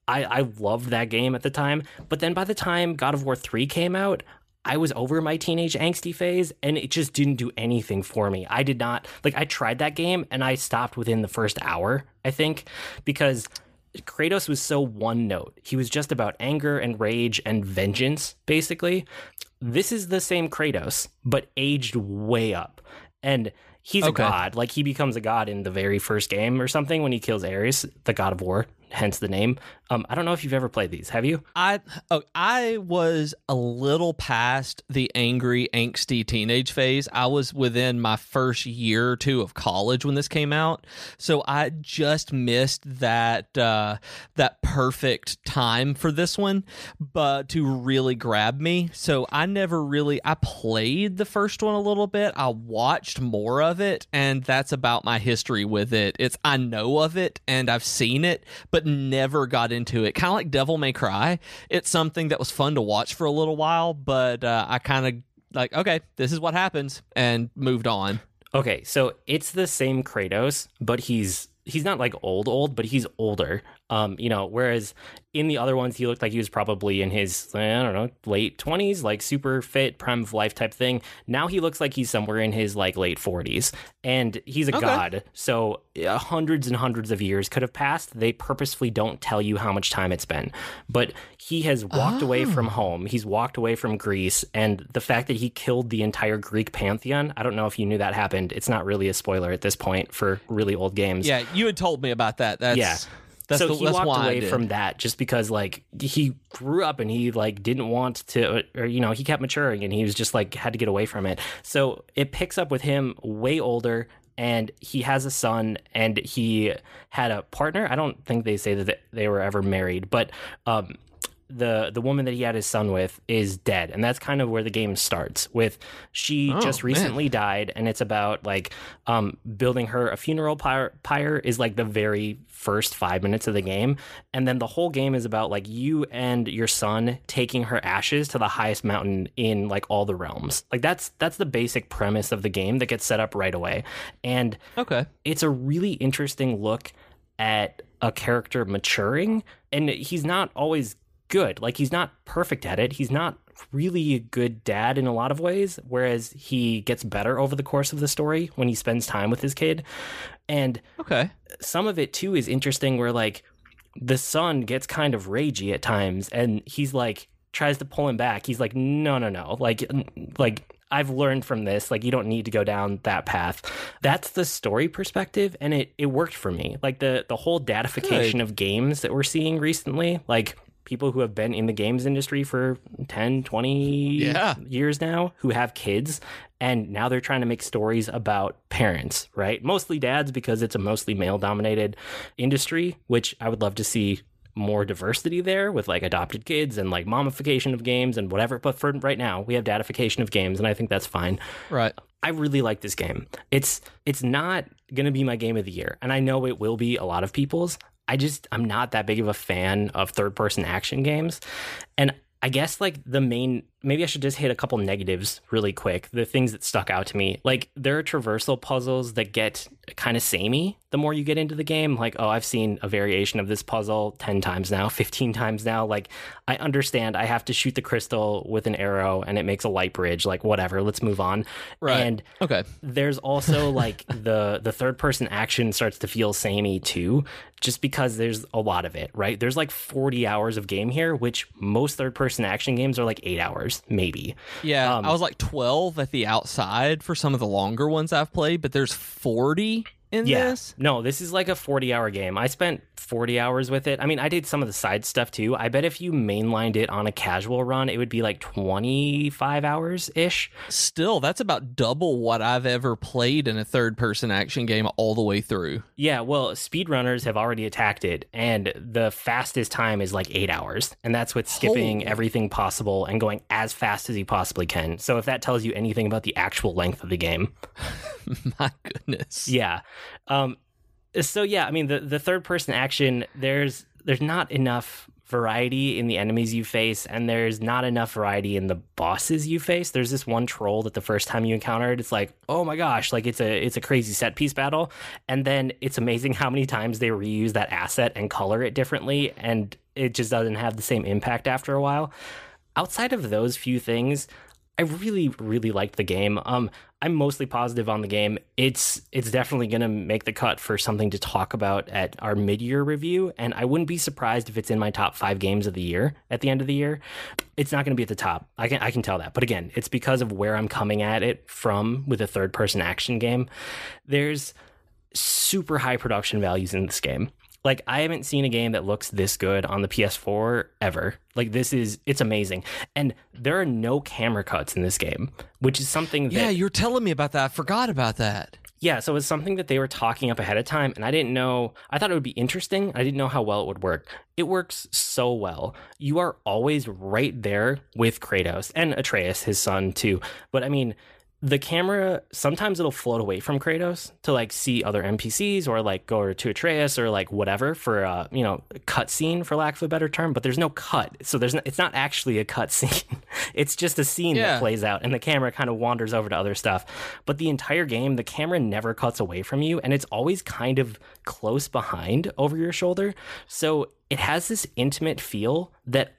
I, I loved that game at the time but then by the time god of war 3 came out i was over my teenage angsty phase and it just didn't do anything for me. I did not like i tried that game and i stopped within the first hour i think because kratos was so one note. He was just about anger and rage and vengeance basically. This is the same kratos but aged way up. And he's Okay. a god. Like he becomes a god in the very first game or something when he kills ares the god of war hence the name um i don't know if you've ever played these have you I oh, I was a little past the angry, angsty teenage phase. I was within my first year or two of college when this came out, so I just missed that uh, that perfect time for this one, but to really grab me. So I never really I played the first one a little bit. I watched more of it, and that's about my history with it. It's I know of it and I've seen it, but never got into it. Kind of like Devil May Cry. It's something that was fun to watch for a little while, but uh, I kind of like okay, this is what happens, and moved on. Okay, so it's the same Kratos, but he's he's not like old old, but he's older. Um, you know, whereas in the other ones he looked like he was probably in his I don't know, late 20s, like super fit, prime of life type thing. Now he looks like he's somewhere in his like late 40s. And he's a Okay. god. So uh, hundreds and hundreds of years could have passed. They purposefully don't tell you how much time it's been. But he has walked away from home. He's walked away from Greece and the fact that he killed the entire Greek pantheon, I don't know if you knew that happened. It's not really a spoiler at this point for really old games. Yeah, you had told me about that. That's Yeah. That's so the, he walked away from that just because like he grew up and he like didn't want to or you know he kept maturing and he was just like had to get away from it. So it picks up with him way older and he has a son and he had a partner. I don't think they say that they were ever married but um the the woman that he had his son with is dead. And that's kind of where the game starts with she Oh, just man. recently died and it's about like um building her a funeral pyre, pyre is like the very first 5 minutes of the game. And then the whole game is about like you and your son taking her ashes to the highest mountain in like all the realms. Like that's that's the basic premise of the game that gets set up right away. And Okay. it's a really interesting look at a character maturing. And he's not always good. Like he's not perfect at it. He's not really a good dad in a lot of ways whereas he gets better over the course of the story when he spends time with his kid. And Okay. some of it too is interesting where like the son gets kind of ragey at times and he's like tries to pull him back. He's like no no no. Like like I've learned from this. Like you don't need to go down that path. That's the story perspective and it it worked for me. Like the the whole dadification of games that we're seeing recently like people who have been in the games industry for 10 20 Yeah. years now who have kids and now they're trying to make stories about parents right mostly dads because it's a mostly male dominated industry which i would love to see more diversity there with like adopted kids and like momification of games and whatever but for right now we have dadification of games and i think that's fine Right. I really like this game. It's it's not going to be my game of the year, and I know it will be a lot of people's. I just I'm not that big of a fan of third person action games, and I guess like the main maybe I should just hit a couple negatives really quick. The things that stuck out to me. Like there are traversal puzzles that get kind of samey the more you get into the game. Like, oh, I've seen a variation of this puzzle 10 times now, 15 times now. Like, I understand I have to shoot the crystal with an arrow and it makes a light bridge. Like, whatever, let's move on. Right. And Okay. there's also like the the third person action starts to feel samey too just because there's a lot of it right there's like 40 hours of game here which most third person action games are like 8 hours maybe. Yeah, Um, I was like 12 at the outside for some of the longer ones I've played, but there's 40 in yeah this. no this is like a 40 hour game i spent 40 hours with it i mean i did some of the side stuff too i bet if you mainlined it on a casual run it would be like 25 hours ish Still, that's about double what I've ever played in a third person action game all the way through. Yeah, well, speedrunners have already attacked it, and the fastest time is like eight hours. And that's with skipping Holy. everything possible and going as fast as you possibly can. So if that tells you anything about the actual length of the game. My goodness. Yeah. Um so yeah, I mean the, the third person action, there's there's not enough variety in the enemies you face, and there's not enough variety in the bosses you face. There's this one troll that the first time you encounter it, it's like, oh my gosh, like it's a it's a crazy set piece battle. And then it's amazing how many times they reuse that asset and color it differently, and it just doesn't have the same impact after a while. Outside of those few things, I really, really liked the game. Um, I'm mostly positive on the game. It's it's definitely gonna make the cut for something to talk about at our mid-year review, and I wouldn't be surprised if it's in my top five games of the year at the end of the year. It's not gonna be at the top. I can I can tell that. But again, it's because of where I'm coming at it from with a third-person action game. There's super high production values in this game. Like I haven't seen a game that looks this good on the PS4 ever. Like this is it's amazing. And there are no camera cuts in this game, which is something that Yeah, you're telling me about that. I forgot about that. yeah, so it's something that they were talking up ahead of time, and I didn't know. I thought it would be interesting. I didn't know how well it would work. It works so well. You are always right there with Kratos and Atreus, his son, too. But I mean, the camera sometimes it'll float away from Kratos to like see other NPCs or like go to Atreus or like whatever for a you know cut scene for lack of a better term. But there's no cut, so there's no, it's not actually a cut scene. it's just a scene Yeah. that plays out, and the camera kind of wanders over to other stuff. But the entire game, the camera never cuts away from you, and it's always kind of close behind over your shoulder. So it has this intimate feel that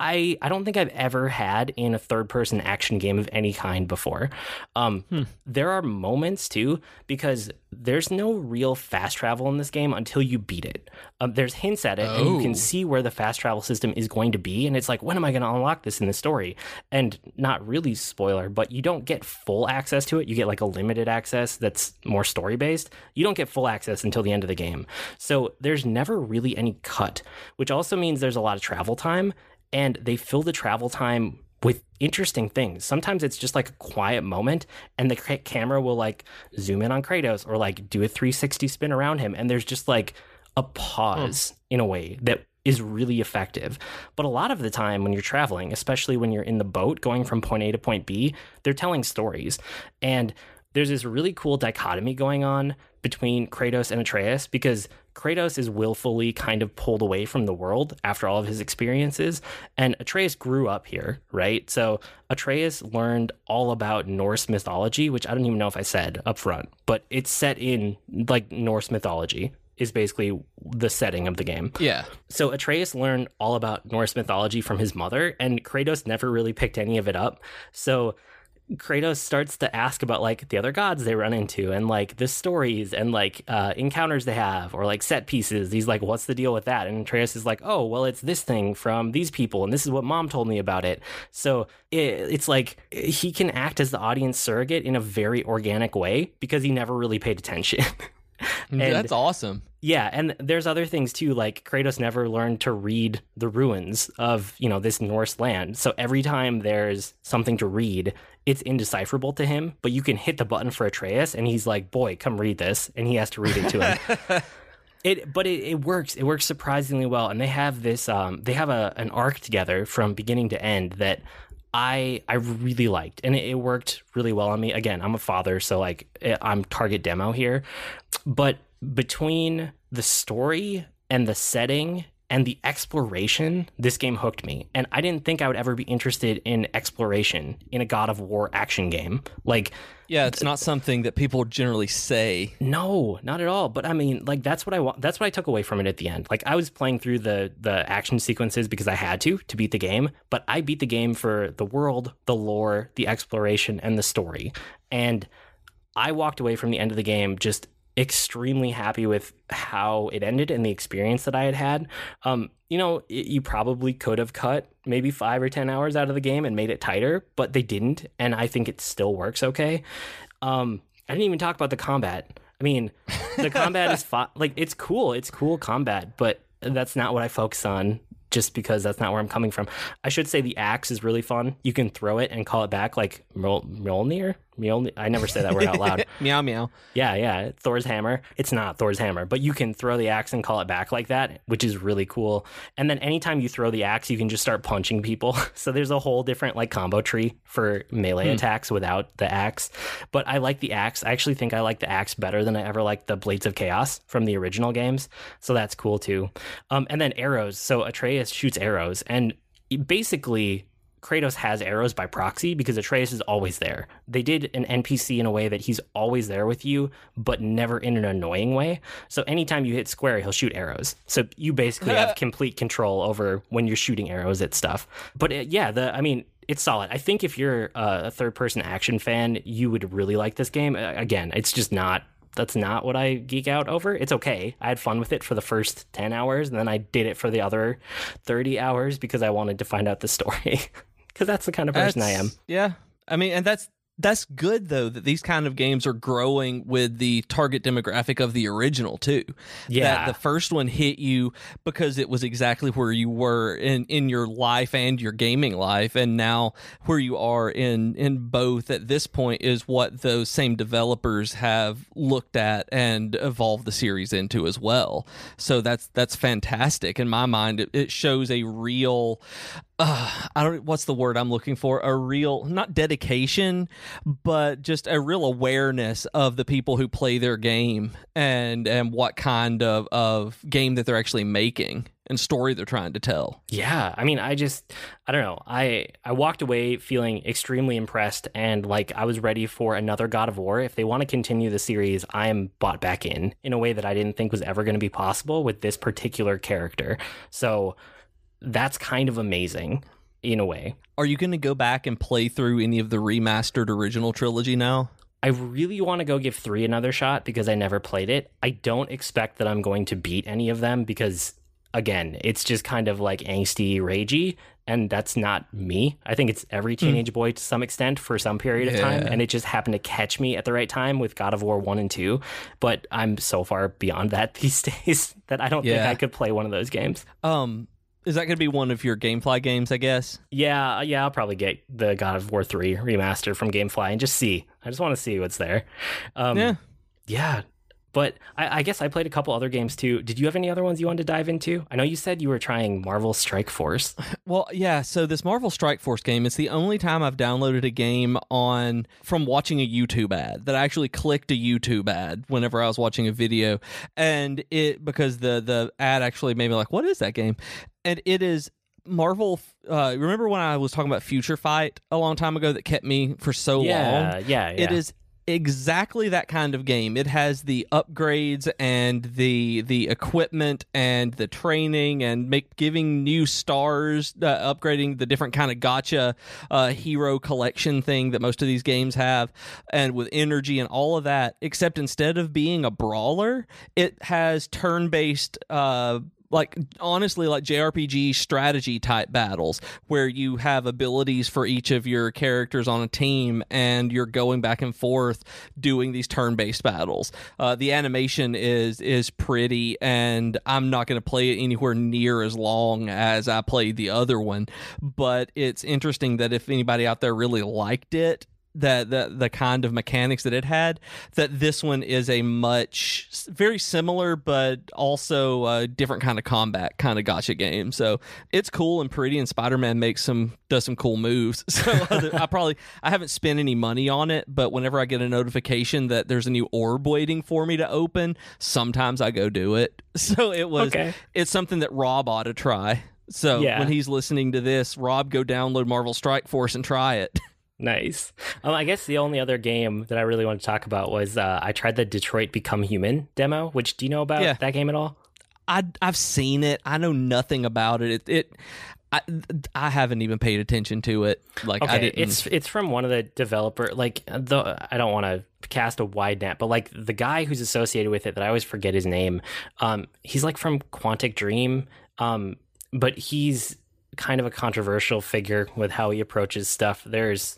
I, I don't think I've ever had in a third person action game of any kind before. Um, There are moments too, because there's no real fast travel in this game until you beat it. Um, there's hints at it, and you Oh. can see where the fast travel system is going to be. And it's like, when am I going to unlock this in the story? And not really spoiler, but you don't get full access to it. You get like a limited access that's more story based. You don't get full access until the end of the game. So there's never really any cut, which also means there's a lot of travel time and they fill the travel time with interesting things. Sometimes it's just like a quiet moment, and the camera will like zoom in on Kratos or like do a 360 spin around him, and there's just like a pause hmm. in a way that is really effective. But a lot of the time when you're traveling, especially when you're in the boat going from point A to point B, they're telling stories. And there's this really cool dichotomy going on between Kratos and Atreus because Kratos is willfully kind of pulled away from the world after all of his experiences, and Atreus grew up here, right? So Atreus learned all about Norse mythology, which I don't even know if I said up front, but it's set in like Norse mythology is basically the setting of the game. Yeah. So Atreus learned all about Norse mythology from his mother, and Kratos never really picked any of it up. So Kratos starts to ask about like the other gods they run into and like the stories and like uh, encounters they have or like set pieces. He's like, "What's the deal with that?" And Atreus is like, "Oh, well, it's this thing from these people, and this is what Mom told me about it." So it, it's like he can act as the audience surrogate in a very organic way because he never really paid attention. And- That's awesome. Yeah, and there's other things too. Like Kratos never learned to read the ruins of you know this Norse land, so every time there's something to read, it's indecipherable to him. But you can hit the button for Atreus, and he's like, "Boy, come read this," and he has to read it to him. It, but it, it works. It works surprisingly well, and they have this. Um, they have a an arc together from beginning to end that I I really liked, and it, it worked really well on me. Again, I'm a father, so like eh, I'm target demo here, but between the story and the setting and the exploration, this game hooked me. And I didn't think I would ever be interested in exploration in a God of War action game. Like, yeah, it's not something that people generally say. No, not at all. But I mean, like that's what I want. That's what I took away from it at the end. Like I was playing through the the action sequences because I had to to beat the game. But I beat the game for the world, the lore, the exploration, and the story. And I walked away from the end of the game just extremely happy with how it ended and the experience that I had had. Um, you know, it, you probably could have cut maybe five or 10 hours out of the game and made it tighter, but they didn't. And I think it still works okay. Um, I didn't even talk about the combat. I mean, the combat is fi- like, it's cool. It's cool combat, but that's not what I focus on just because that's not where I'm coming from. I should say the axe is really fun. You can throw it and call it back like Mjolnir. Mjolnir. I never say that word out loud. meow meow. Yeah, yeah. Thor's hammer. It's not Thor's hammer, but you can throw the axe and call it back like that, which is really cool. And then anytime you throw the axe, you can just start punching people. so there's a whole different like combo tree for melee hmm. attacks without the axe. But I like the axe. I actually think I like the axe better than I ever liked the Blades of Chaos from the original games. So that's cool too. Um, and then arrows. So Atreus shoots arrows and basically Kratos has arrows by proxy because Atreus is always there. They did an NPC in a way that he's always there with you, but never in an annoying way. So anytime you hit square, he'll shoot arrows. So you basically have complete control over when you're shooting arrows at stuff. But it, uh, yeah, the I mean, it's solid. I think if you're a third person action fan, you would really like this game. Again, it's just not that's not what I geek out over. It's okay. I had fun with it for the first 10 hours and then I did it for the other 30 hours because I wanted to find out the story. because that's the kind of person that's, I am. Yeah, I mean, and that's that's good though that these kind of games are growing with the target demographic of the original too. Yeah, that the first one hit you because it was exactly where you were in in your life and your gaming life, and now where you are in in both at this point is what those same developers have looked at and evolved the series into as well. So that's that's fantastic in my mind. It, it shows a real uh, I don't what's the word I'm looking for a real not dedication but just a real awareness of the people who play their game and and what kind of of game that they're actually making and story they're trying to tell. Yeah, I mean, I just I don't know. I I walked away feeling extremely impressed and like I was ready for another God of War. If they want to continue the series, I am bought back in in a way that I didn't think was ever going to be possible with this particular character. So that's kind of amazing in a way. Are you going to go back and play through any of the remastered original trilogy now? I really want to go give three another shot because I never played it. I don't expect that I'm going to beat any of them because, again, it's just kind of like angsty, ragey, and that's not me. I think it's every hmm. teenage mm. boy to some extent for some period of time, and it just happened to catch me at the right time with God of War 1 and 2. But I'm so far beyond that these days that I don't yeah. think I could play one of those games. Um, is that going to be one of your GameFly games? I guess. Yeah, yeah. I'll probably get the God of War three remaster from GameFly and just see. I just want to see what's there. Um, yeah, yeah. But I, I, guess I played a couple other games too. Did you have any other ones you wanted to dive into? I know you said you were trying Marvel Strike Force. Well, yeah. So this Marvel Strike Force game, it's the only time I've downloaded a game on from watching a YouTube ad that I actually clicked a YouTube ad whenever I was watching a video, and it because the the ad actually made me like, what is that game? And it is Marvel. Uh, remember when I was talking about Future Fight a long time ago that kept me for so yeah, long? Yeah, yeah. It is exactly that kind of game. It has the upgrades and the the equipment and the training and make giving new stars, uh, upgrading the different kind of gacha uh, hero collection thing that most of these games have, and with energy and all of that. Except instead of being a brawler, it has turn based. Uh, like honestly like JRPG strategy type battles where you have abilities for each of your characters on a team and you're going back and forth doing these turn-based battles. Uh, the animation is is pretty and I'm not going to play it anywhere near as long as I played the other one, but it's interesting that if anybody out there really liked it that the the kind of mechanics that it had that this one is a much very similar but also a different kind of combat kind of gacha game. So it's cool and pretty and spider-man makes some does some cool moves. So i probably i haven't spent any money on it but whenever i get a notification that there's a new orb waiting for me to open sometimes i go do it. So it was Okay. it's something that rob ought to try. So Yeah. when he's listening to this rob go download marvel strike force and try it Nice. Um, I guess the only other game that I really want to talk about was uh, I tried the Detroit Become Human demo. Which do you know about Yeah. that game at all? I I've seen it. I know nothing about it. It, it I I haven't even paid attention to it. Like I didn't. it's it's from one of the developer. Like the I don't want to cast a wide net, but like the guy who's associated with it that I always forget his name. Um, he's like from Quantic Dream. Um, but he's kind of a controversial figure with how he approaches stuff. There's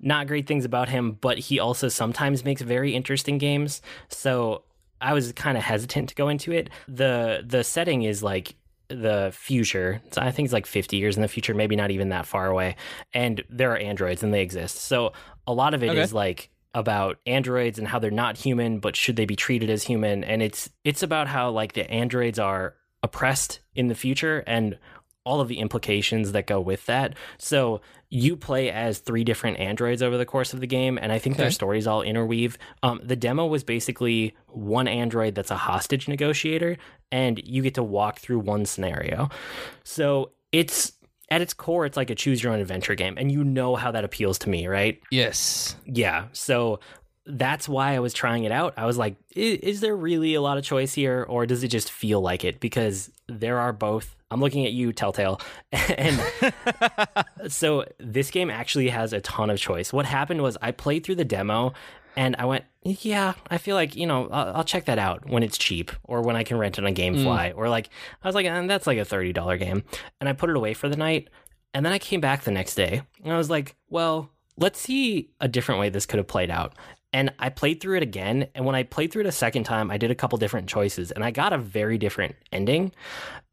not great things about him, but he also sometimes makes very interesting games. So I was kind of hesitant to go into it. the The setting is like the future. So I think it's like 50 years in the future, maybe not even that far away. And there are androids and they exist. So a lot of it is Okay. like about androids and how they're not human, but should they be treated as human? And it's it's about how like the androids are oppressed in the future and all of the implications that go with that. So you play as three different androids over the course of the game, and I think their stories all interweave. Um, the demo was basically one android that's a hostage negotiator, and you get to walk through one scenario. So it's at its core, it's like a choose your own adventure game, and you know how that appeals to me, right? yes. Yeah. So that's why I was trying it out. I was like, is, there really a lot of choice here, or does it just feel like it? Because there are both. I'm looking at you, Telltale. And so this game actually has a ton of choice. What happened was I played through the demo and I went, yeah, I feel like, you know, I'll, I'll check that out when it's cheap or when I can rent it on Gamefly. Or like, I was like, eh, that's like a $30 game. And I put it away for the night. And then I came back the next day and I was like, well, let's see a different way this could have played out. And I played through it again. And when I played through it a second time, I did a couple different choices and I got a very different ending.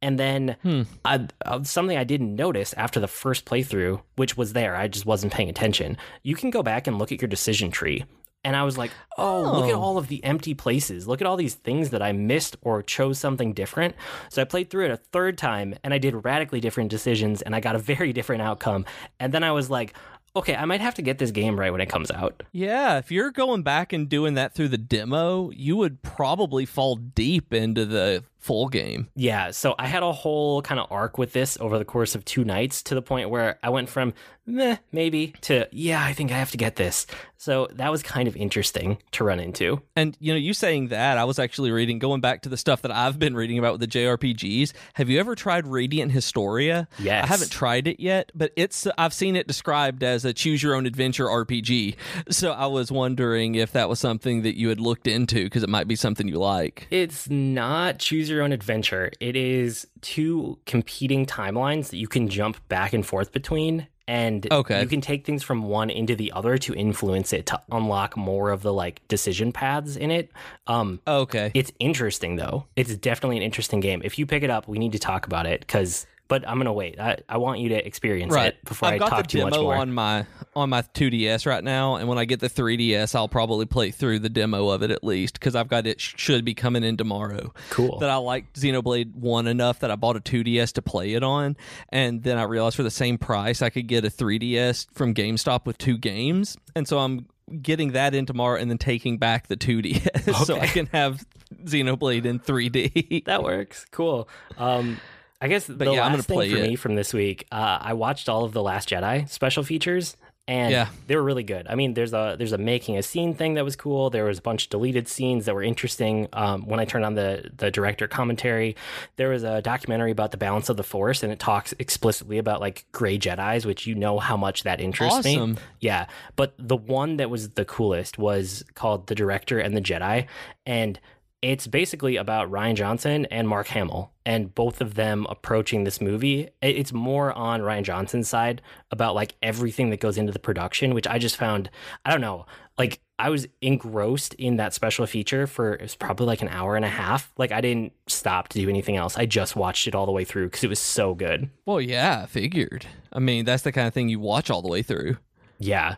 And then I, uh, something I didn't notice after the first playthrough, which was there, I just wasn't paying attention. You can go back and look at your decision tree. And I was like, oh, look at Oh. all of the empty places. Look at all these things that I missed or chose something different. So I played through it a third time and I did radically different decisions and I got a very different outcome. And then I was like, okay, I might have to get this game right when it comes out. Yeah, if you're going back and doing that through the demo, you would probably fall deep into the full game. Yeah, so I had a whole kind of arc with this over the course of two nights to the point where I went from meh, maybe to yeah, I think I have to get this. So that was kind of interesting to run into. And you know, you saying that, I was actually reading, going back to the stuff that I've been reading about with the JRPGs. Have you ever tried Radiant Historia? Yes. I haven't tried it yet, but it's I've seen it described as a choose your own adventure RPG. So I was wondering if that was something that you had looked into because it might be something you like. It's not choose your own adventure. It is two competing timelines that you can jump back and forth between. And Okay. you can take things from one into the other to influence it to unlock more of the like decision paths in it. Um, Okay. It's interesting though. It's definitely an interesting game. If you pick it up, we need to talk about it because. But I'm gonna wait. I, I want you to experience Right. it before I've I got talk the too much demo more. on my on my 2DS right now, and when I get the 3DS, I'll probably play through the demo of it at least because I've got it should be coming in tomorrow. Cool. That I like Xenoblade One enough that I bought a 2DS to play it on, and then I realized for the same price I could get a 3DS from GameStop with two games, and so I'm getting that in tomorrow and then taking back the 2DS so I can have Xenoblade in 3D. that works. Cool. Um, I guess the yeah, I'm last thing for it. me from this week, uh, I watched all of the Last Jedi special features, and Yeah. they were really good. I mean, there's a there's a making a scene thing that was cool. There was a bunch of deleted scenes that were interesting. Um, when I turned on the the director commentary, there was a documentary about the balance of the Force, and it talks explicitly about like gray Jedi's, which you know how much that interests me. Yeah, but the one that was the coolest was called The Director and the Jedi, and it's basically about Rian Johnson and Mark Hamill, and both of them approaching this movie. It's more on Rian Johnson's side about like everything that goes into the production, which I just found I don't know, like I was engrossed in that special feature for it was probably like an hour and a half. Like I didn't stop to do anything else. I just watched it all the way through because it was so good. Well, yeah, figured. I mean, that's the kind of thing you watch all the way through. Yeah.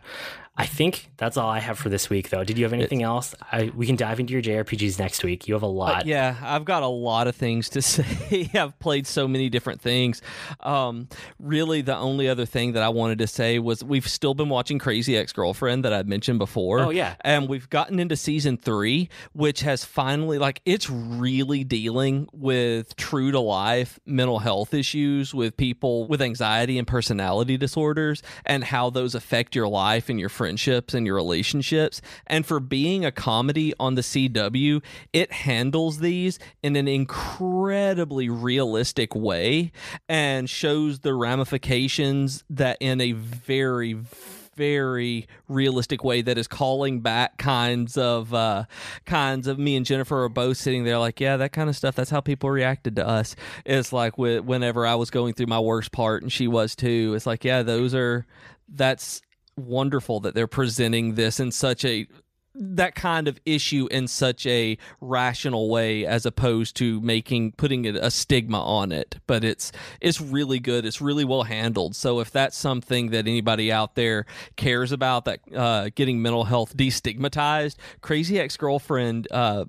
I think that's all I have for this week, though. Did you have anything else? I, we can dive into your JRPGs next week. You have a lot. Uh, yeah, I've got a lot of things to say. I've played so many different things. Um, really, the only other thing that I wanted to say was we've still been watching Crazy Ex Girlfriend that I'd mentioned before. Oh, yeah. And we've gotten into season three, which has finally, like, it's really dealing with true to life mental health issues with people with anxiety and personality disorders and how those affect your life and your friends friendships and your relationships. And for being a comedy on the CW, it handles these in an incredibly realistic way and shows the ramifications that in a very, very realistic way that is calling back kinds of uh kinds of me and Jennifer are both sitting there like yeah that kind of stuff that's how people reacted to us it's like whenever I was going through my worst part and she was too it's like yeah those are that's wonderful that they're presenting this in such a that kind of issue in such a rational way as opposed to making putting a stigma on it. But it's it's really good. It's really well handled. So if that's something that anybody out there cares about that uh, getting mental health destigmatized crazy ex-girlfriend uh,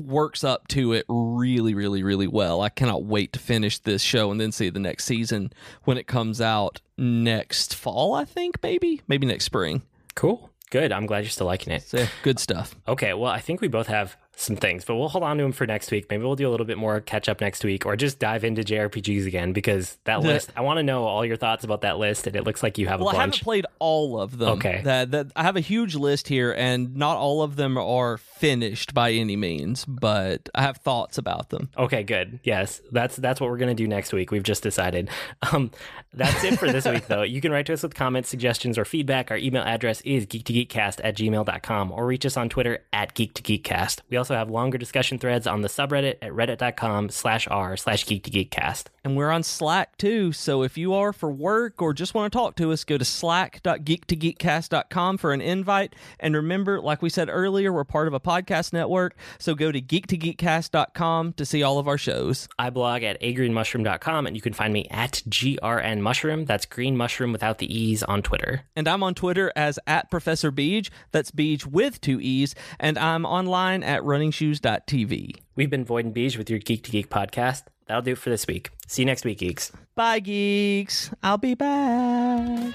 works up to it really, really, really well. I cannot wait to finish this show and then see the next season when it comes out next fall, I think, maybe. Maybe next spring. Cool. Good. I'm glad you're still liking it. So, good stuff. Okay. Well, I think we both have some things, but we'll hold on to them for next week. Maybe we'll do a little bit more catch up next week or just dive into JRPGs again because that The- list, I want to know all your thoughts about that list. And it looks like you have Well, I haven't played all of them. Okay. That, that I have a huge list here, and not all of them are finished by any means, but I have thoughts about them. Okay, good. Yes, that's that's what we're gonna do next week. We've just decided. Um, that's it for this week, though. You can write to us with comments, suggestions, or feedback. Our email address is geek2geekcast at gmail.com or reach us on Twitter at geek2geekcast. We also have longer discussion threads on the subreddit at reddit.com slash r slash geek2geekcast. And we're on Slack too. So if you are for work or just want to talk to us, go to slack.geek2geekcast.com for an invite. And remember, like we said earlier, we're part of a podcast network. So go to geek2geekcast.com to see all of our shows. I blog at agreenmushroom.com and you can find me at grnmushroom. That's green mushroom without the e's on Twitter. And I'm on Twitter as at Professor Beej. That's Beej with two E's. And I'm online at runningshoes.tv. We've been Void and Beige with your Geek to Geek podcast. That'll do it for this week. See you next week, geeks. Bye, geeks. I'll be back.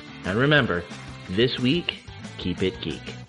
And remember, this week, keep it geek.